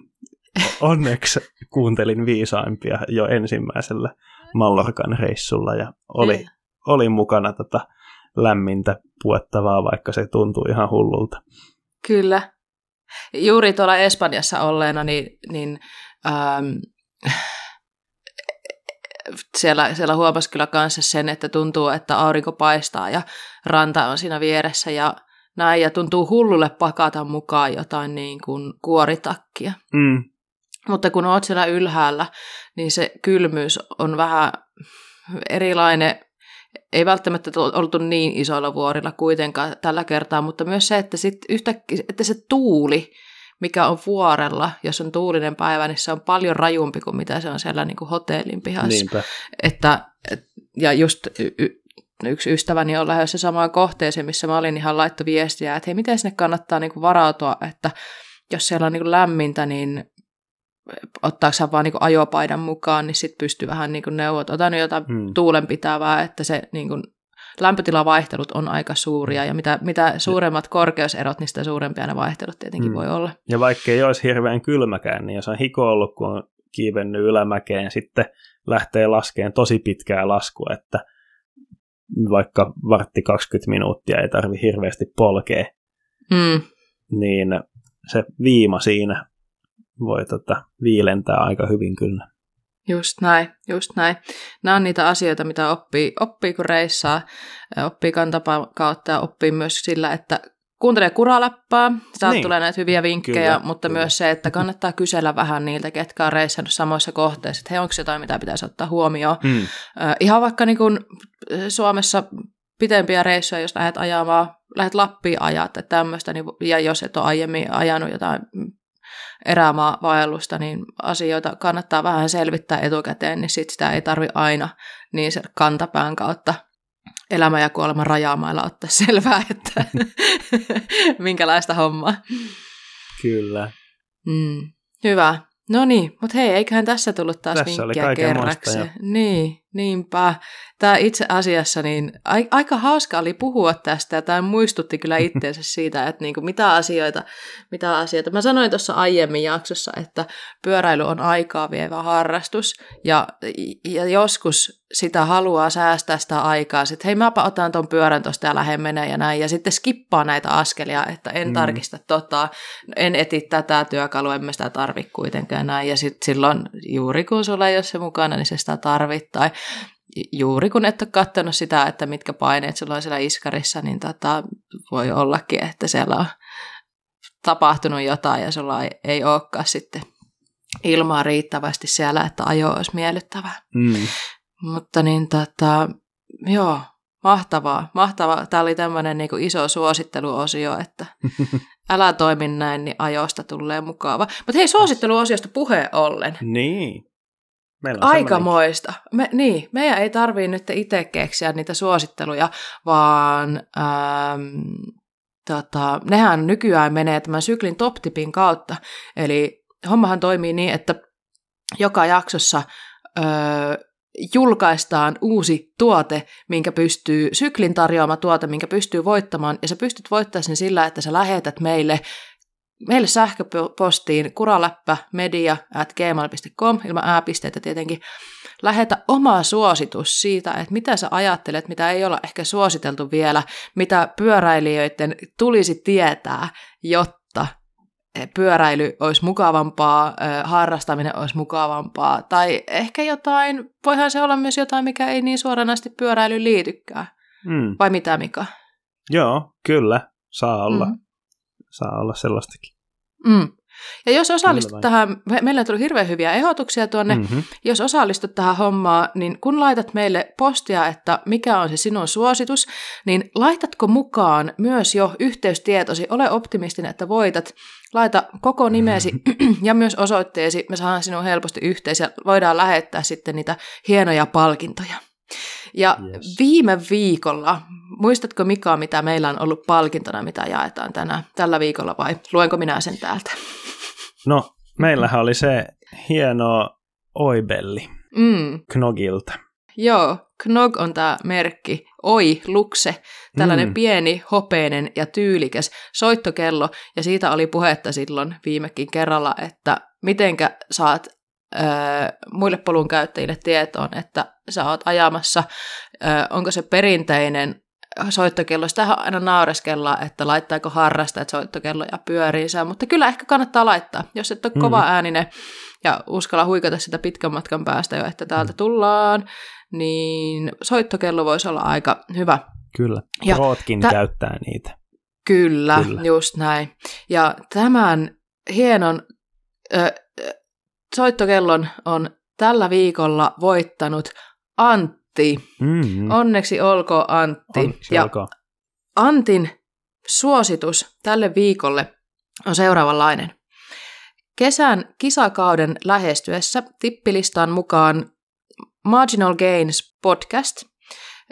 Onneksi kuuntelin viisaimpia jo ensimmäisellä Mallorcan reissulla ja oli, oli mukana tota lämmintä puettavaa, vaikka se tuntuu ihan hullulta. Kyllä. Juuri tuolla Espanjassa olleena, niin, niin ähm, siellä, siellä huomasi kyllä kanssa sen, että tuntuu, että aurinko paistaa ja ranta on siinä vieressä ja näin, ja tuntuu hullulle pakata mukaan jotain niin kuin kuoritakkia. Mm. Mutta kun oot siellä ylhäällä, niin se kylmyys on vähän erilainen ei välttämättä oltu niin isoilla vuorilla kuitenkaan tällä kertaa, mutta myös se, että, sit yhtäkkiä, että se tuuli, mikä on vuorella, jos on tuulinen päivä, niin se on paljon rajumpi kuin mitä se on siellä niin kuin hotellin pihassa. Niinpä. Että, ja just y- yksi ystäväni on lähdössä samaan kohteeseen, missä mä olin ihan laittu viestiä, että hei, miten sinne kannattaa niin kuin varautua, että jos siellä on niin kuin lämmintä, niin ottaako sä vaan niin ajopaidan mukaan, niin sitten pystyy vähän niin neuvot, otan jotain hmm. tuulenpitävää, että se niin kuin, lämpötilavaihtelut on aika suuria, ja mitä, mitä suuremmat korkeuserot, niin sitä suurempia ne vaihtelut tietenkin hmm. voi olla. Ja vaikka ei olisi hirveän kylmäkään, niin jos on hikoillut, kun on kiivennyt ylämäkeen, sitten lähtee laskeen tosi pitkää laskua, että vaikka vartti 20 minuuttia ei tarvi hirveästi polkea mm. niin se viima siinä voi tota, viilentää aika hyvin kyllä. Just näin, just näin. Nämä on niitä asioita, mitä oppii, oppii kun reissaa, oppii kantapaan kautta ja oppii myös sillä, että kuuntelee kuraläppää, sieltä niin. tulee näitä hyviä vinkkejä, kyllä, mutta kyllä. myös se, että kannattaa kysellä vähän niiltä, ketkä on reissannut samoissa kohteissa, että hei, onko jotain, mitä pitäisi ottaa huomioon. Mm. ihan vaikka niin kuin Suomessa pitempiä reissuja, jos lähdet ajamaan, lähdet Lappiin ajat, että tämmöistä, niin, ja jos et ole aiemmin ajanut jotain erämaavaellusta, niin asioita kannattaa vähän selvittää etukäteen, niin sit sitä ei tarvi aina niin se kantapään kautta elämä ja kuolema rajaamailla ottaa selvää, että minkälaista hommaa. Kyllä. Mm, hyvä. No niin, mutta hei, eiköhän tässä tullut taas tässä vinkkiä kerraksi. Ja... Niin, niinpä. Tämä itse asiassa, niin aika hauska oli puhua tästä, ja tämä muistutti kyllä itseensä siitä, että niinku, mitä, asioita, mitä asioita. Mä sanoin tuossa aiemmin jaksossa, että pyöräily on aikaa vievä harrastus, ja, ja joskus sitä haluaa säästää sitä aikaa, sitten hei mäpä otan tuon pyörän tuosta ja lähden menee ja näin, ja sitten skippaa näitä askelia, että en mm. tarkista tota, en eti tätä työkalua, en mä sitä tarvi kuitenkaan näin, ja sitten silloin juuri kun sulla ei ole se mukana, niin se sitä tarvittaa juuri kun et ole katsonut sitä, että mitkä paineet sulla on siellä iskarissa, niin tota, voi ollakin, että siellä on tapahtunut jotain ja sulla ei, ei olekaan sitten ilmaa riittävästi siellä, että ajo olisi miellyttävää. Mm. Mutta niin tota, joo, mahtavaa, mahtavaa. Tämä oli tämmöinen niin iso suositteluosio, että älä toimi näin, niin ajosta tulee mukava. Mutta hei, suositteluosiosta puheen ollen. Niin. Meillä on Aikamoista. Me, niin, meidän ei tarvii nyt itse keksiä niitä suositteluja, vaan ähm, tota, nehän nykyään menee tämän syklin top-tipin kautta. Eli hommahan toimii niin, että joka jaksossa öö, julkaistaan uusi tuote, minkä pystyy, syklin tarjoama tuote, minkä pystyy voittamaan, ja sä pystyt voittamaan sen sillä, että sä lähetät meille meille sähköpostiin kuraläppä media at gmail.com ilman ääpisteitä tietenkin. Lähetä oma suositus siitä, että mitä sä ajattelet, mitä ei olla ehkä suositeltu vielä, mitä pyöräilijöiden tulisi tietää, jotta pyöräily olisi mukavampaa, harrastaminen olisi mukavampaa, tai ehkä jotain, voihan se olla myös jotain, mikä ei niin suoranaisesti pyöräily liitykään. Mm. Vai mitä, Mika? Joo, kyllä, saa olla. Mm saa olla sellaistakin. Mm. Ja jos osallistut tähän, meillä on tullut hirveän hyviä ehdotuksia tuonne, mm-hmm. jos osallistut tähän hommaan, niin kun laitat meille postia, että mikä on se sinun suositus, niin laitatko mukaan myös jo yhteystietosi, ole optimistinen, että voitat, laita koko nimesi ja myös osoitteesi, me saadaan sinun helposti yhteys ja voidaan lähettää sitten niitä hienoja palkintoja. Ja yes. viime viikolla, muistatko Mika, mitä meillä on ollut palkintona, mitä jaetaan tänä, tällä viikolla vai luenko minä sen täältä? No, meillähän oli se hieno oibelli mm. Knogilta. Joo, Knog on tämä merkki, Oi Luxe, tällainen mm. pieni, hopeinen ja tyylikäs soittokello, ja siitä oli puhetta silloin viimekin kerralla, että mitenkä saat öö, muille polun käyttäjille tietoon, että sä oot ajamassa, öö, onko se perinteinen soittokello. Sitähän aina naureskellaan, että laittaako harrastajat soittokelloja pyöriinsä, mutta kyllä ehkä kannattaa laittaa, jos et ole mm. kova ääninen ja uskalla huikata sitä pitkän matkan päästä jo, että täältä tullaan, niin soittokello voisi olla aika hyvä. Kyllä, ja Prootkin tä- käyttää niitä. Kyllä, kyllä, just näin. Ja tämän hienon ö, soittokellon on tällä viikolla voittanut Antti. Mm-hmm. Onneksi olkoon Antti. Onneksi ja olkoon. Antin suositus tälle viikolle on seuraavanlainen. Kesän kisakauden lähestyessä tippilistan mukaan Marginal Gains podcast,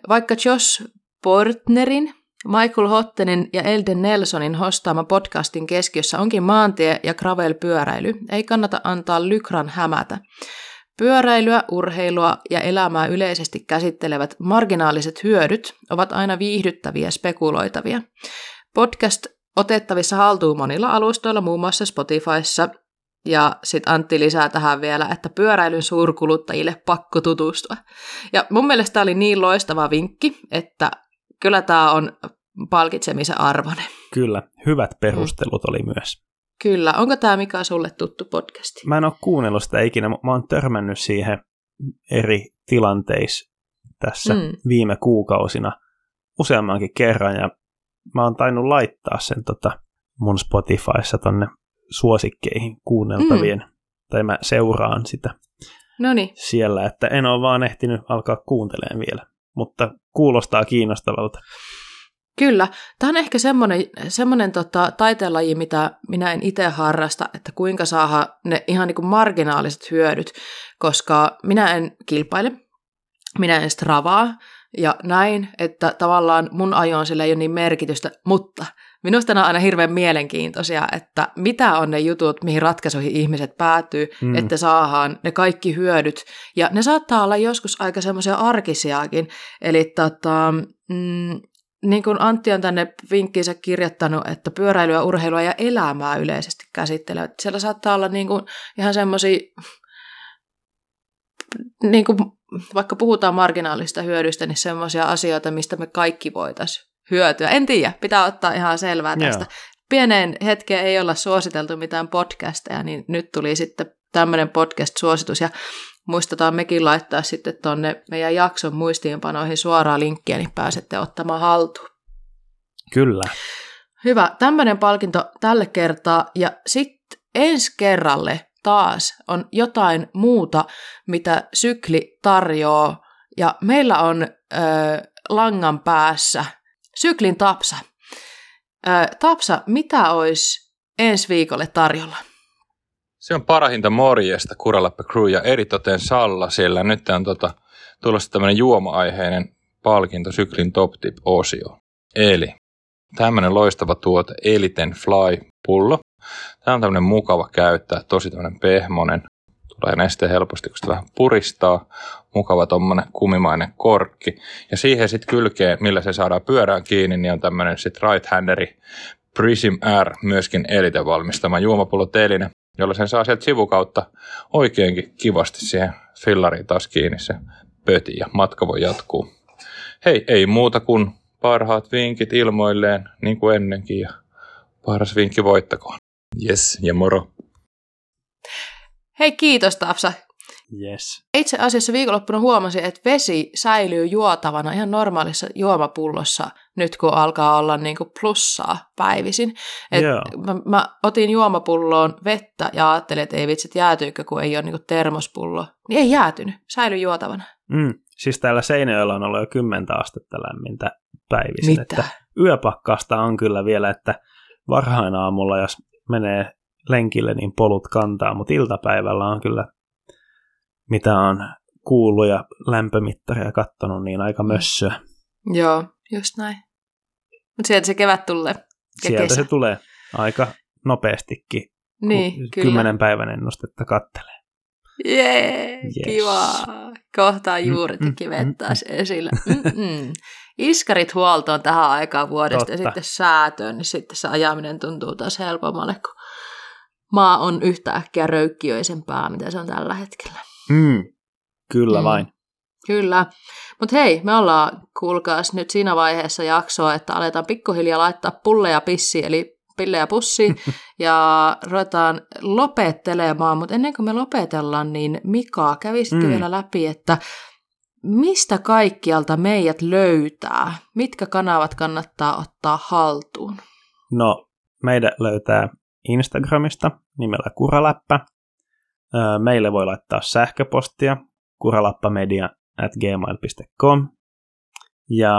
vaikka Josh Portnerin Michael Hottenin ja Elden Nelsonin hostaama podcastin keskiössä onkin maantie- ja gravel-pyöräily. Ei kannata antaa lykran hämätä. Pyöräilyä, urheilua ja elämää yleisesti käsittelevät marginaaliset hyödyt ovat aina viihdyttäviä spekuloitavia. Podcast otettavissa haltuun monilla alustoilla, muun muassa Spotifyssa, ja sitten Antti lisää tähän vielä, että pyöräilyn suurkuluttajille pakko tutustua. Ja mun mielestä tämä oli niin loistava vinkki, että kyllä tämä on palkitsemisen arvoinen. Kyllä, hyvät perustelut mm. oli myös. Kyllä. Onko tämä Mika sulle tuttu podcasti? Mä en ole kuunnellut sitä ikinä. Mä oon törmännyt siihen eri tilanteissa tässä mm. viime kuukausina useammankin kerran ja mä oon tainnut laittaa sen tota mun Spotifyssa tonne suosikkeihin kuunneltavien, mm. tai mä seuraan sitä Noniin. siellä, että en ole vaan ehtinyt alkaa kuuntelemaan vielä, mutta kuulostaa kiinnostavalta. Kyllä. Tämä on ehkä semmoinen, semmoinen tota, taiteenlaji, mitä minä en itse harrasta, että kuinka saada ne ihan niin kuin marginaaliset hyödyt, koska minä en kilpaile, minä en stravaa ja näin, että tavallaan mun ajoon sillä ei ole niin merkitystä, mutta minusta ne on aina hirveän mielenkiintoisia, että mitä on ne jutut, mihin ratkaisuihin ihmiset päätyy, mm. että saadaan ne kaikki hyödyt. Ja ne saattaa olla joskus aika semmoisia arkisiakin, eli tota, mm, niin kuin Antti on tänne vinkkiinsä kirjoittanut, että pyöräilyä, urheilua ja elämää yleisesti käsittelee. Siellä saattaa olla niin kuin ihan semmoisia, niin kuin vaikka puhutaan marginaalista hyödystä, niin semmoisia asioita, mistä me kaikki voitaisiin hyötyä. En tiedä, pitää ottaa ihan selvää tästä. Joo. Pieneen hetkeen ei olla suositeltu mitään podcasteja, niin nyt tuli sitten tämmöinen podcast-suositus, ja muistetaan mekin laittaa sitten tuonne meidän jakson muistiinpanoihin suoraan linkkiä, niin pääsette ottamaan haltuun. Kyllä. Hyvä, tämmöinen palkinto tälle kertaa, ja sitten ensi kerralle taas on jotain muuta, mitä sykli tarjoaa, ja meillä on ö, langan päässä syklin Tapsa. Ö, tapsa, mitä olisi ensi viikolle tarjolla? Se on parahinta morjesta Kuralappe Crew ja eritoten Salla, siellä nyt on tota, tulossa tämmöinen juoma-aiheinen palkinto syklin Top Tip-osio. Eli tämmöinen loistava tuote Eliten Fly-pullo. Tämä on tämmöinen mukava käyttää, tosi tämmöinen pehmonen. Tulee neste helposti, kun sitä vähän puristaa. Mukava tommonen kumimainen korkki. Ja siihen sitten kylkeen, millä se saadaan pyörään kiinni, niin on tämmöinen sitten right-handeri Prism R, myöskin Elite valmistama juomapullo teline, jolla sen saa sieltä sivukautta oikeinkin kivasti siihen fillariin taas kiinni se pöti ja matka voi jatkuu. Hei, ei muuta kuin parhaat vinkit ilmoilleen, niin kuin ennenkin, ja paras vinkki voittakoon. Yes, ja moro. Hei, kiitos Tapsa. Yes. Itse asiassa viikonloppuna huomasin, että vesi säilyy juotavana ihan normaalissa juomapullossa nyt kun alkaa olla niin kuin plussaa päivisin. Et yeah. mä, mä, otin juomapulloon vettä ja ajattelin, että ei vitsit jäätyykö, kun ei ole niin kuin termospullo. Niin ei jäätynyt, säilyy juotavana. Mm. Siis täällä Seinäjoella on ollut jo 10 astetta lämmintä päivisin. Mitä? Että yöpakkasta on kyllä vielä, että varhain aamulla, jos menee lenkille, niin polut kantaa, mutta iltapäivällä on kyllä, mitä on kuullut ja lämpömittaria katsonut, niin aika mm. mössöä. Joo, just näin. Mutta sieltä se kevät tulee. Sieltä kesä. se tulee aika nopeastikin, niin, kyllä. kymmenen päivän ennustetta kattelee. Jee, yes. kiva. Kohtaa juuret ja kivet taas esillä. Mm-mm. Iskarit huoltoon tähän aikaan vuodesta Totta. ja sitten säätöön, niin sitten se ajaminen tuntuu taas helpommalle, kun maa on yhtäkkiä röykkiöisempää, mitä se on tällä hetkellä. Mm, kyllä mm. vain. Kyllä. Mutta hei, me ollaan, kuulkaas nyt siinä vaiheessa jaksoa, että aletaan pikkuhiljaa laittaa pulleja pissi, eli pillejä pussi, ja ruvetaan lopettelemaan. Mutta ennen kuin me lopetellaan, niin Mika, kävisitkö mm. vielä läpi, että mistä kaikkialta meidät löytää? Mitkä kanavat kannattaa ottaa haltuun? No, meidät löytää Instagramista nimellä Kuraläppä. Meille voi laittaa sähköpostia kuralappamedia at gmail.com. Ja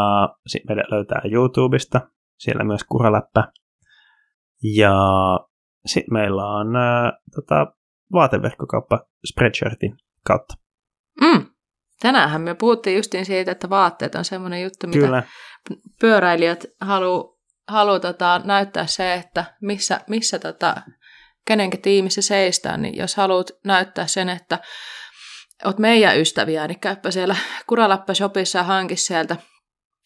sitten meidät löytää YouTubesta, siellä myös Kuraläppä. Ja sitten meillä on ää, tota, vaateverkkokauppa Spreadshirtin kautta. Mm. Tänäänhän me puhuttiin justiin siitä, että vaatteet on semmoinen juttu, mitä Kyllä. pyöräilijät haluaa halu, tota, näyttää se, että missä, missä tota, kenenkin tiimissä seistään, niin jos haluat näyttää sen, että oot meidän ystäviä, niin käypä siellä Kuralappa Shopissa ja hanki sieltä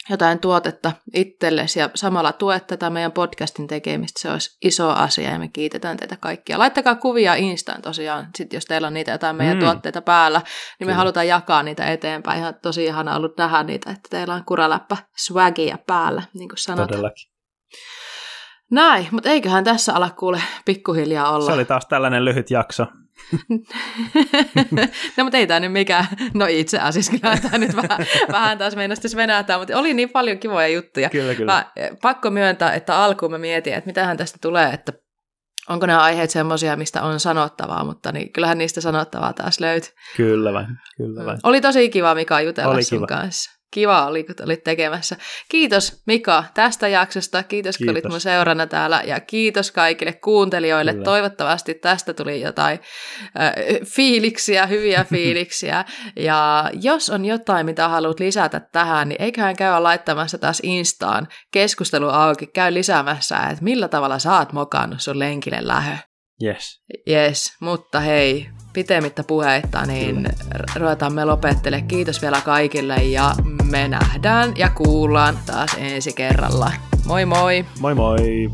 jotain tuotetta itsellesi ja samalla tuet tätä meidän podcastin tekemistä, se olisi iso asia ja me kiitetään teitä kaikkia. Laittakaa kuvia Instaan tosiaan, sit jos teillä on niitä jotain meidän mm. tuotteita päällä, niin Kyllä. me halutaan jakaa niitä eteenpäin. Ihan tosi ihana ollut nähdä niitä, että teillä on kuraläppä swagia päällä, niin kuin sanotaan. Todellakin. Näin, mutta eiköhän tässä ala kuule pikkuhiljaa olla. Se oli taas tällainen lyhyt jakso. no mutta ei tämä nyt mikään, no itse asiassa kyllä tämä nyt vähän, vähän taas meinasi venähtää, mutta oli niin paljon kivoja juttuja. Kyllä, kyllä. Mä, eh, pakko myöntää, että alkuun mä mietin, että mitähän tästä tulee, että onko nämä aiheet semmoisia, mistä on sanottavaa, mutta niin kyllähän niistä sanottavaa taas löytyy. Kyllä vain, kyllä vain. Oli tosi kiva Mika jutella oli sun kiva. kanssa. Kiva oli, kun olit tekemässä. Kiitos Mika tästä jaksosta. Kiitos, kiitos. kun olit mun seurana täällä. Ja kiitos kaikille kuuntelijoille. Kyllä. Toivottavasti tästä tuli jotain äh, fiiliksiä, hyviä fiiliksiä. ja jos on jotain, mitä haluat lisätä tähän, niin eiköhän käy laittamassa taas Instaan keskustelu auki. Käy lisäämässä, että millä tavalla sä oot mokannut sun lenkille lähö. Yes. Yes, mutta hei, pitemmittä puheitta, niin ruvetaan me lopettele. Kiitos vielä kaikille ja me nähdään ja kuullaan taas ensi kerralla. Moi moi! Moi moi!